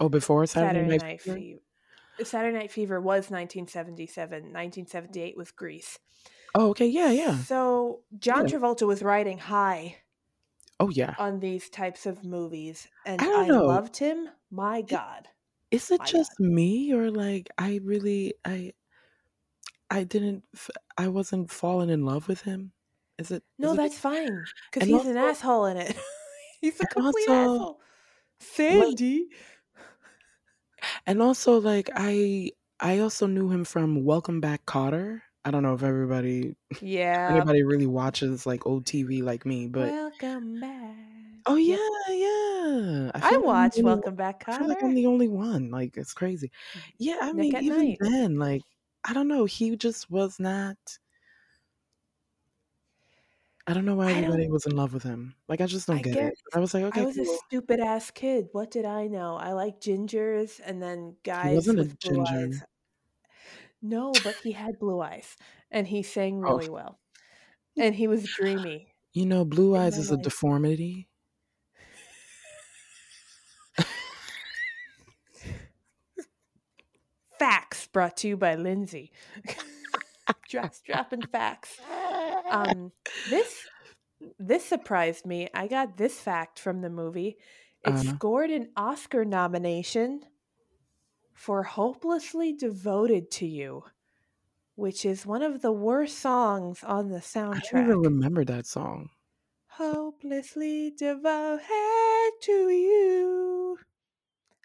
Oh, before Saturday, Saturday Night, Night Fever? Fever. Saturday Night Fever was 1977. 1978 was Grease. Oh, okay. Yeah, yeah. So John Yeah. Travolta was riding high Oh, yeah. on these types of movies, and I I, loved him. My God. Is it My just me or like I really I I didn't I wasn't falling in love with him? Is it? No, is it that's fine because he's an asshole in it. he's a complete also, asshole. Sandy. And also like I I also knew him from Welcome Back Kotter. I don't know if everybody Yeah. anybody really watches like old TV like me, but Welcome back. oh yeah, yeah. I feel like I'm the watched only- Welcome Back, I feel like I'm the only one. Like it's crazy. Mm. Yeah, I Nick mean even Night. then, like I don't know, he just was not. I don't know why everybody was in love with him. Like I just don't I get get. it. I was like, okay, I was a stupid ass kid. What did I know? I like gingers and then He guys wasn't a with blue eyes. No, but he had blue eyes and he sang Oh, really well. And he was dreamy you know, blue eyes is a deformity. Facts brought to you by Lindsay. Just dropping facts. Um, this this surprised me. I got this fact from the movie. It Uh, scored an Oscar nomination for "Hopelessly Devoted to You," which is one of the worst songs on the soundtrack. I don't even remember that song. Hopelessly devoted to you.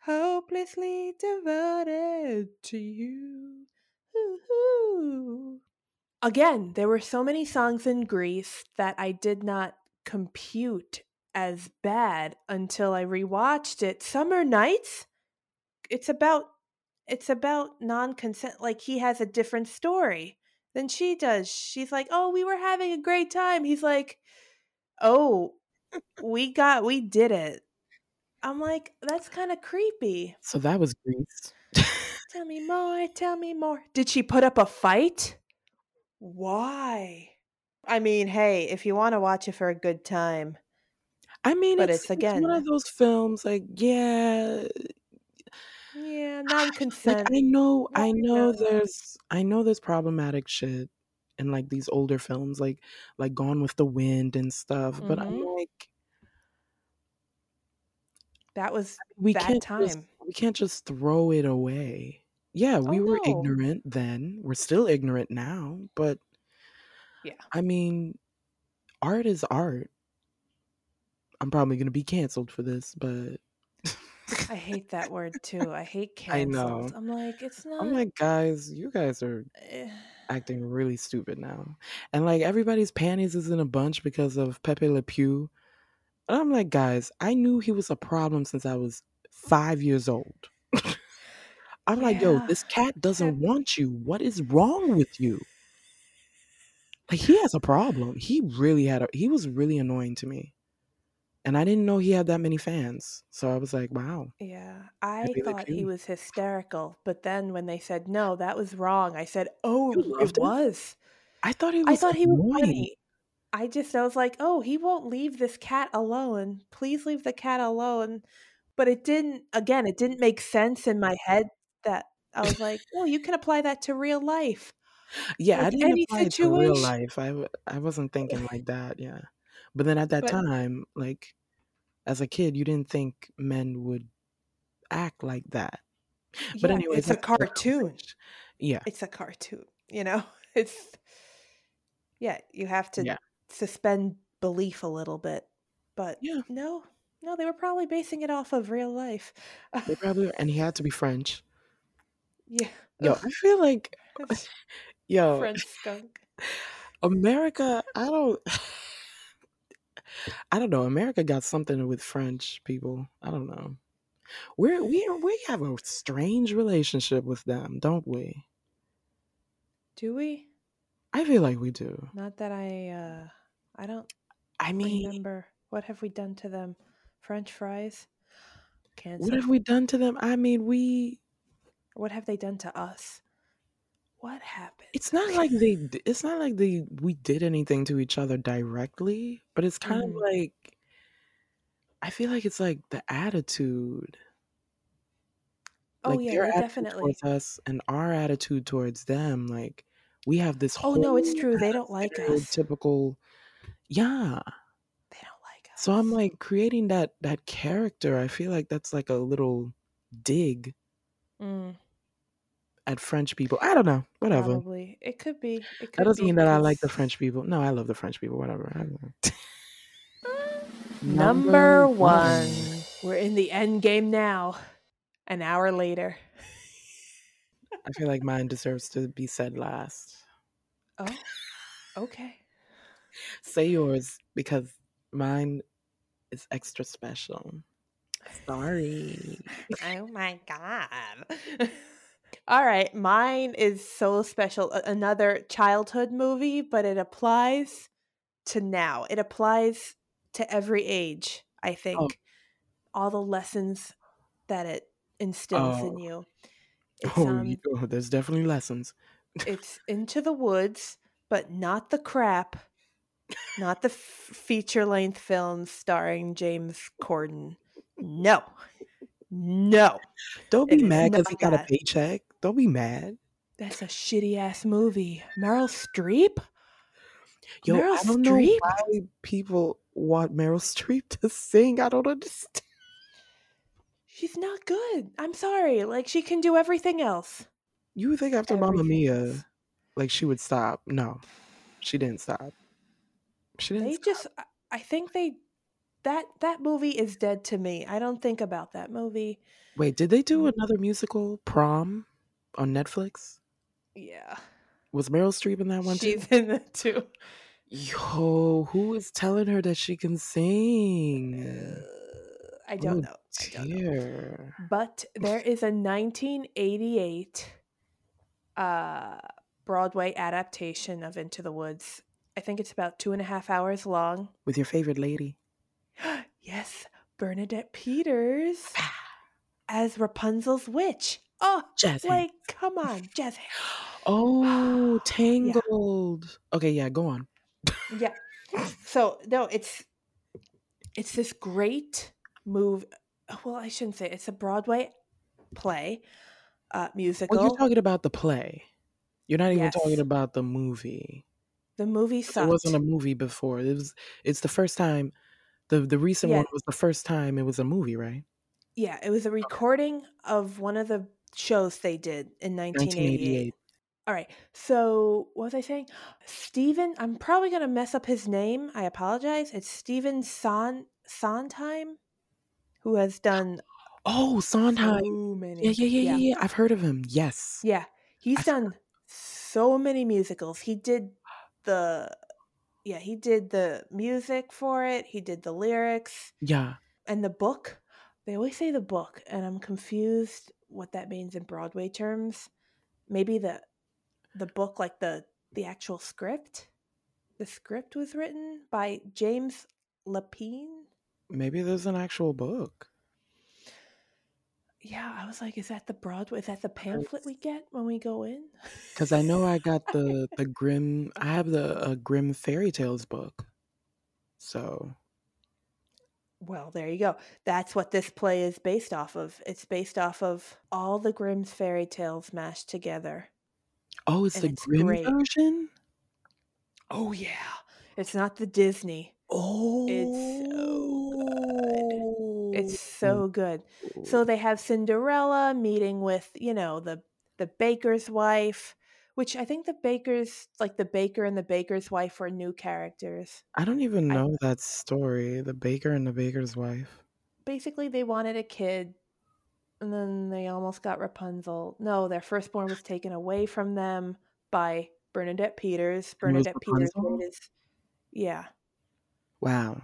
Hopelessly devoted to you. Ooh-hoo. Again, there were so many songs in Grease that I did not compute as bad until I rewatched it. Summer Nights, it's about it's about non-consent like he has a different story than she does. She's like, "Oh, we were having a great time." He's like, "Oh, we got we did it." I'm like, "That's kind of creepy." So that was Grease. Tell me more, tell me more. Did she put up a fight? Why? I mean, hey, if you want to watch it for a good time. I mean, But it's, it's it's again- one of those films. Like, yeah, Yeah, like non-consent. I know, I know. not? There's, I know there's problematic shit in like these older films, like like Gone with the Wind and stuff. But I'm Mhm. like, that was we Bad can't just, we can't just throw it away. Yeah, we Oh, were no. ignorant then. We're still ignorant now, but Yeah. I mean, art is art. I'm probably gonna be canceled for this, but I hate that word too. I hate I canceled. know. I'm like, it's not. I'm like, guys, you guys are eh, acting really stupid now. And like everybody's panties is in a bunch because of Pepe Le Pew. And I'm like, guys, I knew he was a problem since I was five years old. I'm like, yo, this cat doesn't want you. What is wrong with you? Like he has a problem. He really had a he was really annoying to me. And I didn't know he had that many fans. So I was like, wow. Yeah, I thought he was hysterical, but then when they said no, that was wrong. I said, "Oh, it it? was." I thought he was I thought he was funny. I just I was like, "Oh, he won't leave this cat alone. Please leave the cat alone." But it didn't. Again, it didn't make sense in my head that I was like, "Oh, you can apply that to real life." Yeah, I didn't any apply it to real situation. life. I w- I wasn't thinking like that. Yeah, but then at that But time, like as a kid, you didn't think men would act like that. But yeah, anyways, it's a cartoon. Yeah, It's a cartoon, you know? It's yeah, you have to yeah, suspend belief a little bit. But yeah. no, no, they were probably basing it off of real life. They probably and he had to be French. Yeah. Yo, I feel like yo, French skunk. America. I don't. I don't know. America got something with French people. I don't know. We're we we have a strange relationship with them, don't we? Do we? I feel like we do. Not that I uh I don't I mean, remember. What have we done to them? French fries? what have we done to them? I mean, we. What have they done to us? What happened? It's not like they. It's not like they. We did anything to each other directly, but it's kind of Mhm. like. I feel like it's like the attitude, Oh like yeah, their attitude definitely. towards us and our attitude towards them. Like we have this Oh no, it's true. They don't like us. Typical. Yeah. They don't like us. So I'm like creating that that character. I feel like that's like a little dig Mm, at French people. I don't know. Whatever. probably. It could be. It That doesn't mean that I like the French people. No, I love the French people. Whatever. I don't know. number one. We're in the end game now. An hour later. I feel like mine deserves to be said last. Oh, okay. Say yours because mine is extra special. Sorry. Oh my god. All right, mine is so special. Another childhood movie, but it applies to now. It applies to every age, I think. All the lessons that it instills in Oh. you. It's Oh, um oh, there's definitely lessons. it's Into the Woods, but not the crap, not the f- feature length films starring James Corden. No. No. Don't be mad because he got a paycheck. Don't be mad. That's a shitty ass movie. Meryl Streep? Yo, Meryl I don't know why people want Meryl Streep to sing. I don't understand. She's not good. I'm sorry. Like she can do everything else. You would think after Mamma Mia, like she would stop. No, she didn't stop. She didn't They stop. just I- I think they that that movie is dead to me. I don't think about that movie. Wait, did they do Mm. another musical, Prom, on Netflix? Yeah. Was Meryl Streep in that one too? She's in it too. Yo, who is telling her that she can sing? Uh, I don't Oh know. I don't know. But there is a 1988 uh Broadway adaptation of Into the Woods. I think it's about two and a half hours long. With your favorite lady. yes, Bernadette Peters as Rapunzel's witch. Oh, Jazz like come on, jazz. Oh, Tangled. Okay, yeah, go on. yeah. So no, it's it's this great move. Well, I shouldn't say it's a Broadway play, uh, musical. Well, you're talking about the play. You're not even Yes. talking about the movie. the movie sucked. It wasn't a movie before. It was. It's the first time. The the recent Yeah. one was the first time it was a movie, right? yeah, it was a recording of one of the shows they did in 1988. 1988. All right. So, what was I saying? Stephen, I'm probably going to mess up his name. I apologize. It's Stephen Son Sondheim, who has done Oh, Sondheim. so many. Yeah, yeah, yeah, yeah, yeah. I've heard of him. Yes. Yeah, he's I've done so many musicals. He did the yeah, he did the music for it. He did the lyrics Yeah. and the book. They always say the book, and I'm confused what that means in Broadway terms. Maybe the the book like the the actual script. The script was written by James Lapine. Maybe there's an actual book. Yeah, I was like, is that the Broadway? Is that the pamphlet we get when we go in? Because I know I got the the Grimm. I have the uh, Grimm fairy tales book. So Well, there you go. That's what this play is based off of. It's based off of all the Grimm's fairy tales mashed together. oh, it's And the it's Grimm great. version. Oh yeah. It's not the Disney. Oh, It's so good. It's so good. So oh. they have Cinderella meeting with, you know, the the baker's wife, which I think the baker's like the baker and the baker's wife were new characters. I don't even I- know that story. The baker and the baker's wife. Basically they wanted a kid and then they almost got Rapunzel. No, their firstborn was taken away from them by Bernadette Peters. Bernadette Peters his Yeah. Wow.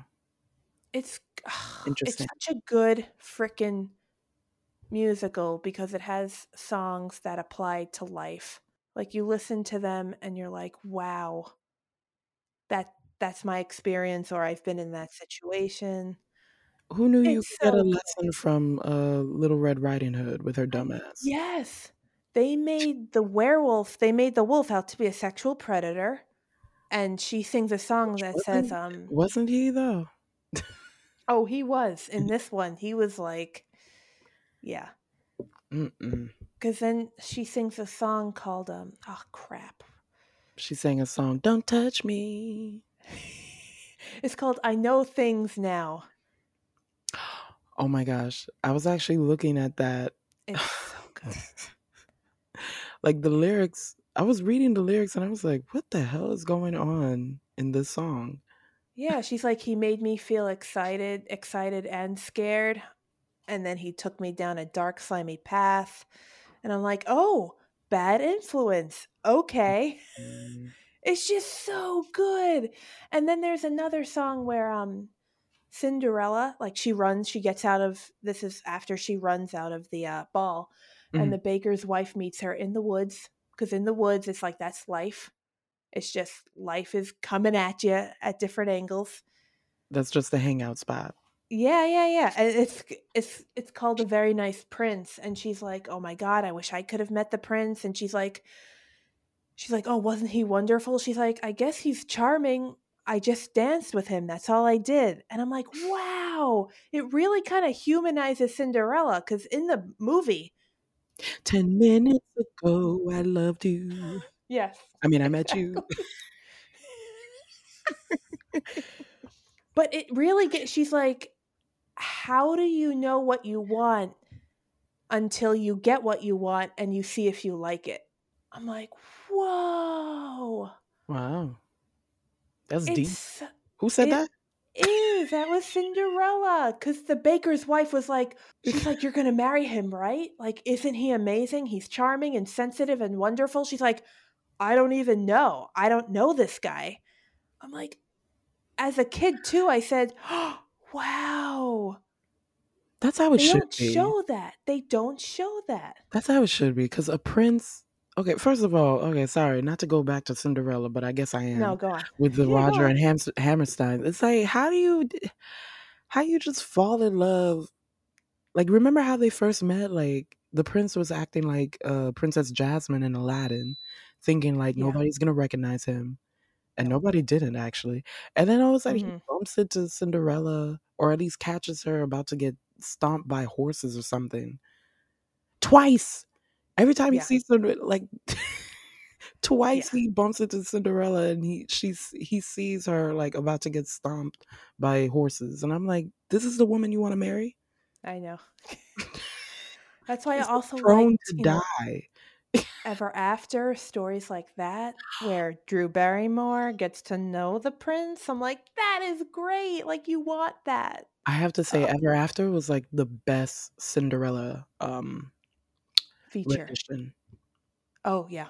It's it's Interesting. such a good frickin' musical because it has songs that apply to life. Like you listen to them and you're like, "Wow. That that's my experience or I've been in that situation." Who knew you could get a lesson from uh, Little Red Riding Hood with her dumbass? Yes. They made the werewolf, they made the wolf out to be a sexual predator and she sings a song that says wasn't, um wasn't he though? oh, he was in this one. He was like yeah. Mm-mm. Because then she sings a song called um oh crap. She sang a song, "Don't Touch Me." It's called I Know Things Now. Oh my gosh, I was actually looking at that. It's so good. like the lyrics, I was reading the lyrics and I was like, "What the hell is going on in this song?" Yeah, she's like he made me feel excited, excited and scared, and then he took me down a dark slimy path. And I'm like, "Oh, bad influence. Okay." Mm, It's just so good. And then there's another song where um Cinderella, like she runs, she gets out of this is after she runs out of the uh, ball, Mhm. and the baker's wife meets her in the woods because in the woods it's like that's life. It's just life is coming at you at different angles. That's just the hangout spot. Yeah, yeah, yeah. And it's it's it's called a very nice prince, and she's like, "Oh my god, I wish I could have met the prince." And she's like, she's like, "Oh, wasn't he wonderful?" She's like, "I guess he's charming. I just danced with him. That's all I did." And I'm like, "Wow!" It really kind of humanizes Cinderella because in the movie, Ten minutes ago, I loved you. yes, I mean, I met you. but it really gets. She's like, "How do you know what you want until you get what you want and you see if you like it?" I'm like, "Whoa!" Wow, that's deep. Who said it that? is that was Cinderella because the baker's wife was like, she's like, "You're gonna marry him, right? Like, isn't he amazing? He's charming and sensitive and wonderful." She's like, "I don't even know. I don't know this guy." I'm like, as a kid too, I said, "Wow." That's how it They should don't be. show that. They don't show that. That's how it should be. Because a prince, Okay, first of all, okay, sorry, not to go back to Cinderella, but I guess I am No, go on. with the Yeah, Roger and Hams- Hammerstein. It's like how do you how you just fall in love? Like remember how they first met? Like the prince was acting like uh Princess Jasmine in Aladdin, thinking like Yeah. nobody's gonna recognize him, and nobody didn't actually. And then all of a sudden he bumps into Cinderella, or at least catches her about to get stomped by horses or something. Twice. Every time he Yeah. sees them, like twice Yeah. he bumps into Cinderella and he she's he sees her like about to get stomped by horses. And I'm like, this is the woman you want to marry? I know. That's why I also prone liked, to you know, die. Ever After stories like that, where Drew Barrymore gets to know the prince. I'm like, that is great. Like you want that. I have to say, Uh, Ever After was like the best Cinderella um feature. rendition. Oh yeah,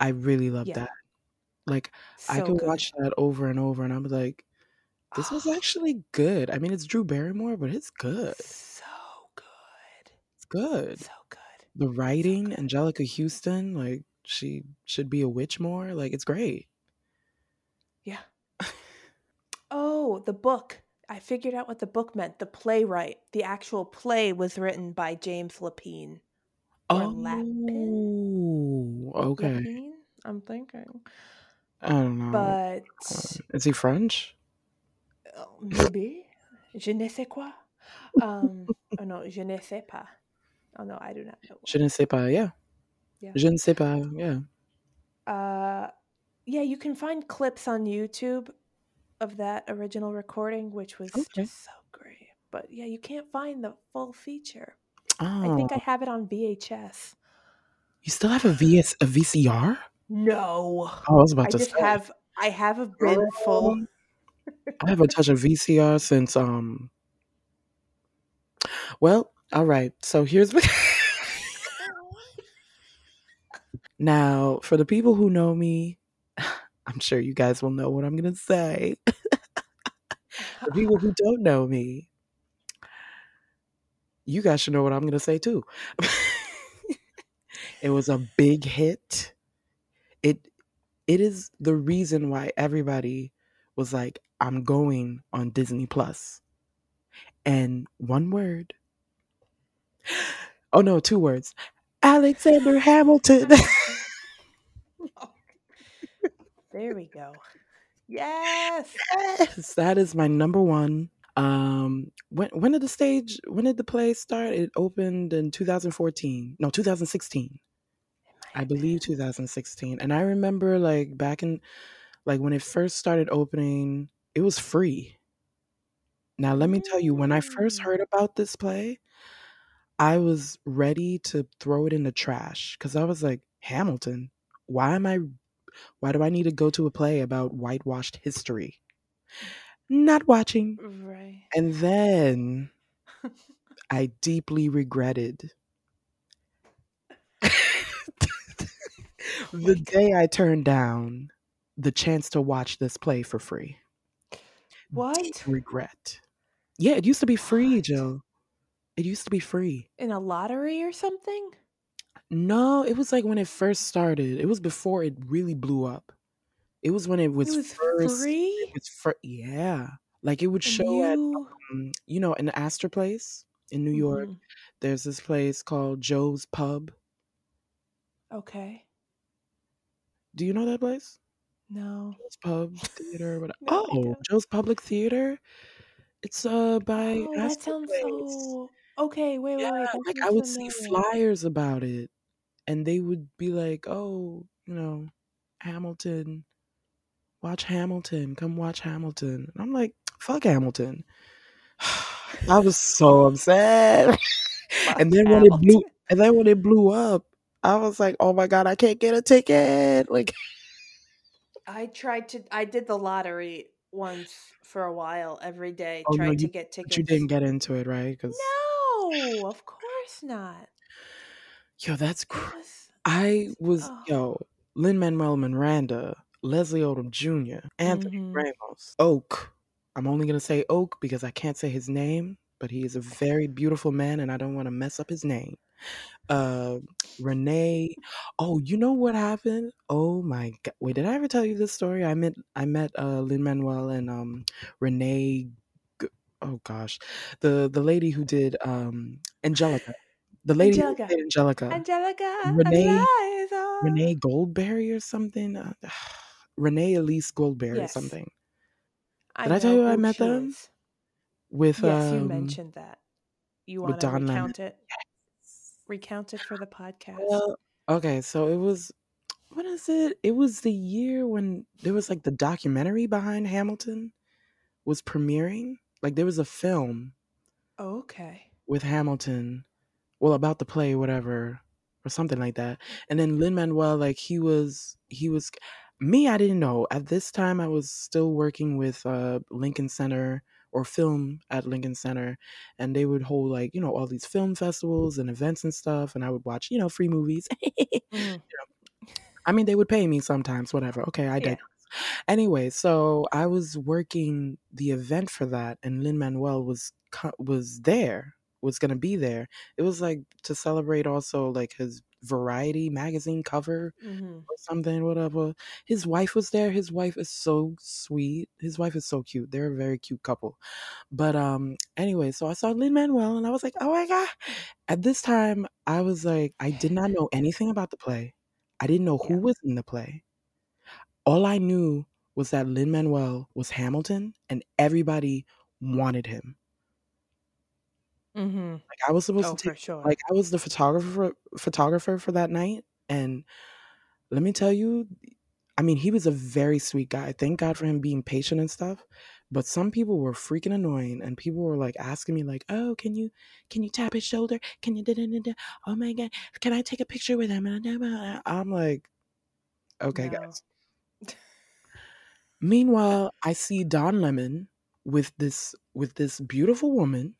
I really love yeah. that. Like I So could good. watch that over and over, and I'm like, this was actually good. I mean, it's Drew Barrymore, but it's good. so good. It's good. So good. The writing. Anjelica Huston, like she should be a witch more. Like it's great. Yeah. Oh, the book. I figured out what the book meant. The playwright. The actual play was written by James Lapine. Lapin? Oh, okay. Lapine? I'm thinking. I don't know. But Uh, Is he French? uh, maybe. Je ne sais quoi. Um, oh no, je ne sais pas. Oh no, I do not know. Je ne sais pas. Yeah. Yeah. Je ne sais pas. Yeah. Uh, yeah, you can find clips on YouTube of that original recording, which was Okay. just so great. But yeah, you can't find the full feature. Oh, I think I have it on VHS. you still have a VS a VCR? No, Oh, I was about I to just say. have. I have a bin full. I haven't touched a VCR since um. Well, all right. So here's what. now, for the people who know me, I'm sure you guys will know what I'm gonna say. the people who don't know me, you guys should know what I'm gonna say too. it was a big hit. It it is the reason why everybody was like, I'm going on Disney Plus. And one word. Oh no, two words. Alexander Hamilton. there we go. Yes. yes, that is my number one. Um when when did the stage when did the play start? It opened in 2014. No, 2016. I believe 2016. And I remember like back in like when it first started opening, it was free. Now let me tell you, when I first Mm. heard about this play, I was ready to throw it in the trash because I was like, Hamilton, why am I why do I need to go to a play about whitewashed history? Not watching. Right. And then I deeply regretted the day I turned down the chance to watch this play for free. What? Deep regret. Yeah, it used to be free, What? Joe. It used to be free. In a lottery or something? No, it was like when it first started. It was before it really blew up. It was when it was, it was first. free? It was fir- yeah. Like it would show at, you. um, you know, in Astor Place in New York. Mhm. There's this place called Joe's Pub. Okay. Do you know that place? No. Joe's Pub Theater. What? No, oh. Joe's Public Theater. It's uh by Oh, that Astor sounds Place. so. Okay, wait, wait, Yeah, wait. That like I would see flyers about it, and they would be like, "Oh, you know, Hamilton, watch Hamilton, come watch Hamilton." And I'm like, "Fuck Hamilton." I was so upset. And then when it blew, and then when it blew up, I was like, "Oh my god, I can't get a ticket!" Like, I tried to. I did the lottery once for a while every day. oh no, Tried to you get but you didn't get into it, right? Because No, of course not. yo, that's cr- was. I was Oh. yo Lin Manuel Miranda, Leslie Odom Jr., Anthony hmm Ramos, Oak. I'm only gonna say Oak because I can't say his name, but he is a very beautiful man, and I don't want to mess up his name. Uh, Renee. Oh, you know what happened? Oh my god! Wait, did I ever tell you this story? I met I met uh, Lin Manuel and um, Renee. Oh gosh, the the lady who did um, Angelica. The lady Angelica. who did Angelica. Angelica. Renee- Eliza. Renee Goldberry or something. Uh, Renee Elise Goldberry or something. Did I tell you I met them? is. With Yes, you um, mentioned that. You want to recount it? Recount it for the podcast. Well, okay, so it was what is it? It was the year when there was like the documentary behind Hamilton was premiering. Like there was a film okay. with Hamilton, well about the play, whatever, or something like that. And then Lin Manuel, like he was, he was. Me, I didn't know at this time. I was still working with uh, Lincoln Center or film at Lincoln Center, and they would hold like you know all these film festivals and events and stuff, and I would watch you know free movies. Mhm. I mean, they would pay me sometimes, whatever. Okay, I Yeah. Anyway, so I was working the event for that, and Lin Manuel was was there, was gonna be there. It was like to celebrate also like his Variety magazine cover Mhm. or something, whatever. His wife was there. His wife is so sweet. His wife is so cute. They're a very cute couple. But um, anyway, so I saw Lin Manuel, and I was like, oh my god. At this time, I was like, I did not know anything about the play. I didn't know who Yeah. was in the play. All I knew was that Lin Manuel was Hamilton, and everybody wanted him. Mhm. Like I was supposed Oh, to take sure. like I was the photographer photographer for that night and let me tell you I mean he was a very sweet guy. Thank God for him being patient and stuff. But some people were freaking annoying and people were like asking me like, "Oh, can you can you tap his shoulder? Can you da da da da? Oh my god, can I take a picture with him?" And I'm like, "Okay, No. guys." Meanwhile, I see Don Lemon with this with this beautiful woman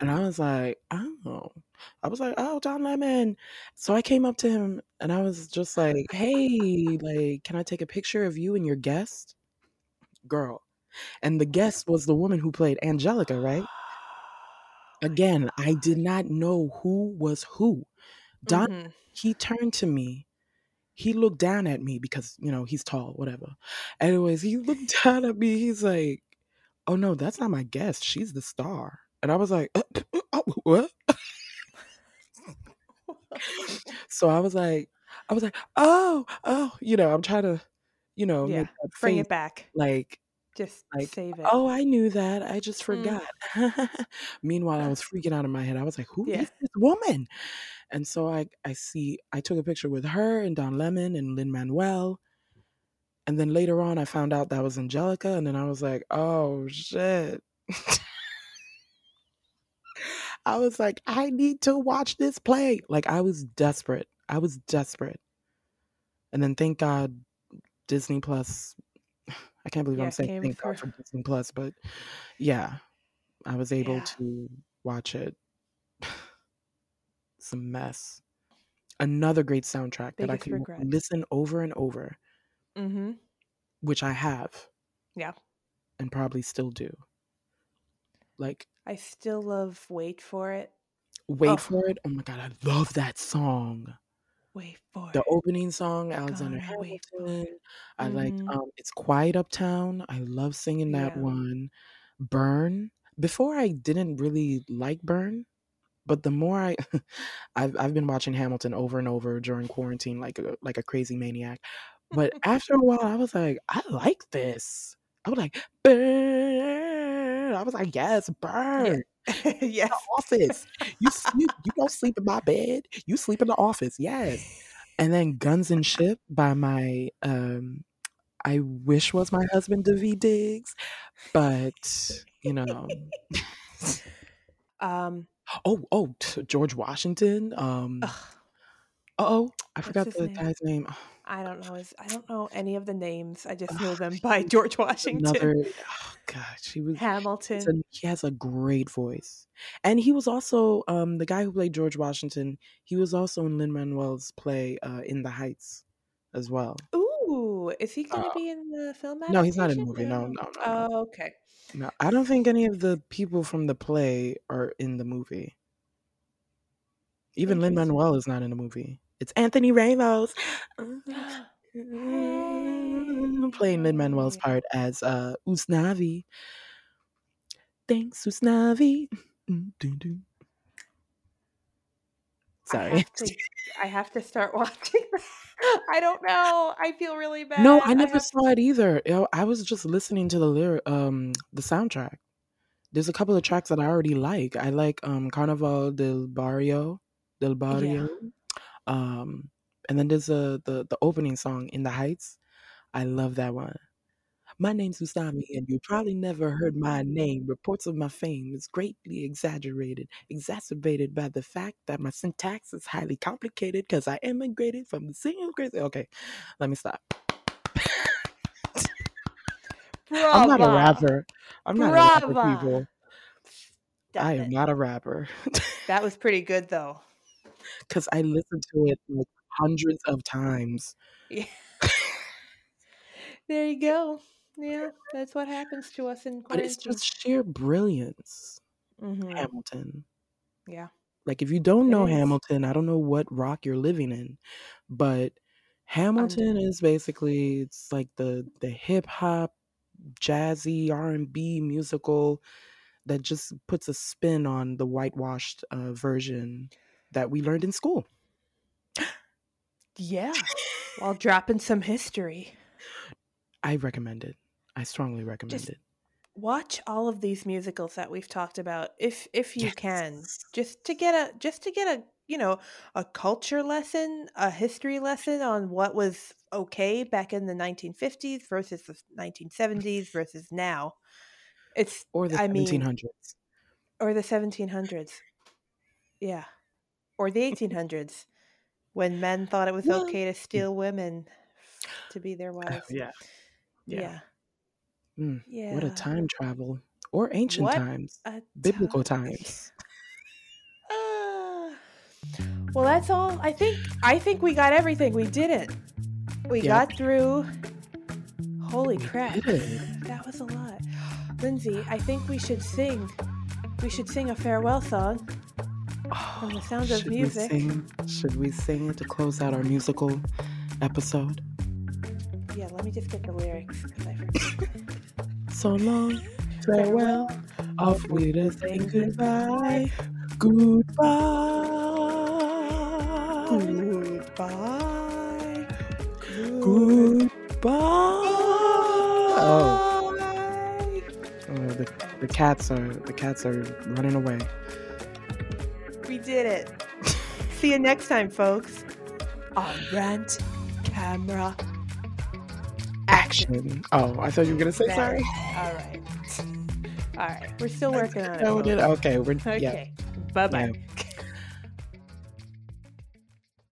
and I was like, oh. I was like, oh, Don Lemon. So I came up to him and I was just like, hey, like, can I take a picture of you and your guest? Girl. And the guest was the woman who played Angelica, right? Again, I did not know who was who. Don, Mhm. he turned to me. He looked down at me because, you know, he's tall, whatever. Anyways, he looked down at me. He's like, oh no, that's not my guest. She's the star. And I was like, oh, what? so I was like, I was like, oh, oh, you know, I'm trying to, you know, Yeah, Bring it back. like, Just like, save it. oh, I knew that. I just Mm. forgot. Meanwhile, I was freaking out in my head. I was like, who is Yeah. this woman? And so I, I see, I took a picture with her and Don Lemon and Lin Manuel. And then later on, I found out that was Angelica. And then I was like, oh, shit. I was like, I need to watch this play. Like, I was desperate. I was desperate. And then thank God Disney Plus. I can't believe Yeah, I'm saying thank God for Disney Plus, but yeah, I was able Yeah. to watch it. It's a mess. Another great soundtrack that I Biggest could regret. listen over and over, Mm-hmm. which I have Yeah. and probably still do. Like, I still love Wait for It. wait Oh. for it. Oh my God, I love that song. Wait for the opening song alexander Gonna wait for hamilton. I like Mhm. um it's quiet uptown. I love singing that Yeah. one. Burn. Before i didn't really like burn but the more i I've, I've been watching hamilton over and over during quarantine like a like a crazy maniac. But after a while i was like i like this. I was like burn. I was like yes burn yes. the office. You sleep. You don't sleep in my bed. You sleep in the office. Yes. And then Guns and Ship by my um I wish was my husband Daveed Diggs, but you know. Um. oh oh George Washington. Um. Oh, I forgot the name? guy's name. I don't know. His, I don't know any of the names. I just know them by George Washington, Another. Oh gosh, he was. Hamilton. a- he has a great voice, and he was also um the guy who played George Washington. He was also in Lin Manuel's play uh, "In the Heights" as well. Ooh. Is he going to Uh, be in the film no, he's not in the movie. No, No. no, no, no. Oh, okay. No, I don't think any of the people from the play are in the movie. Even Lin Manuel is not in the movie. It's Anthony Ramos playing Lin Manuel's part as uh Usnavi. Thanks, Usnavi. Mm, doo. I Sorry. have to. I have to start watching. I don't know. I feel really bad. No, I never have- saw it either. I was just listening to the lyric, um, the soundtrack. There's a couple of tracks that I already like. I like um Carnaval del Barrio, del Barrio. Um, and then there's a the the opening song in the Heights. I love that one. My name's Usnavi, and you probably never heard my name. Reports of my fame is greatly exaggerated, exacerbated by the fact that my syntax is highly complicated because I immigrated from the single crazy. Okay, let me stop. I'm not a rapper. I'm not a rapper, people. Stop I it. am not a rapper That was pretty good though. Because I listened to it like hundreds of times. Yeah. there you go. Yeah, that's what happens to us in But it's just sheer brilliance, Mhm. Hamilton. Yeah. Like if you don't know. Hamilton, I don't know what rock you're living in, but Hamilton is basically it's like the the hip hop, jazzy R and B musical that just puts a spin on the whitewashed uh, version that we learned in school. Yeah. While dropping some history. I recommend it. I strongly recommend Just it. watch all of these musicals that we've talked about if if you can just to get a just to get a you know a culture lesson a history lesson on what was okay back in the 1950s versus the 1970s versus now it's Or the I mean- 1700s. or the 1700s yeah or the 1800s when men thought it was Well- okay to steal women to be their wives yeah. Yeah. yeah Mm, yeah What a time travel. Or ancient What times. Biblical time. times. Ah. well, that's all. I think. I think we got everything. We did it. We Yep. got through. Holy crap! That was a lot. Lindsay, I think we should sing. We should sing a farewell song. From the sound of should music. We sing, should we sing it to close out our musical episode? Yeah, let me just get the lyrics because I forget. So long, farewell, off we to say goodbye. Goodbye. Goodbye. Goodbye. Oh, oh the, the cats are the cats are running away. Did it. See you next time, folks. On Rant Camera Action. Oh, I thought you were gonna say That- sorry. All right. All right. We're still working on it. No, we folks. did- Okay, we're yeah. Okay. Bye bye. yeah.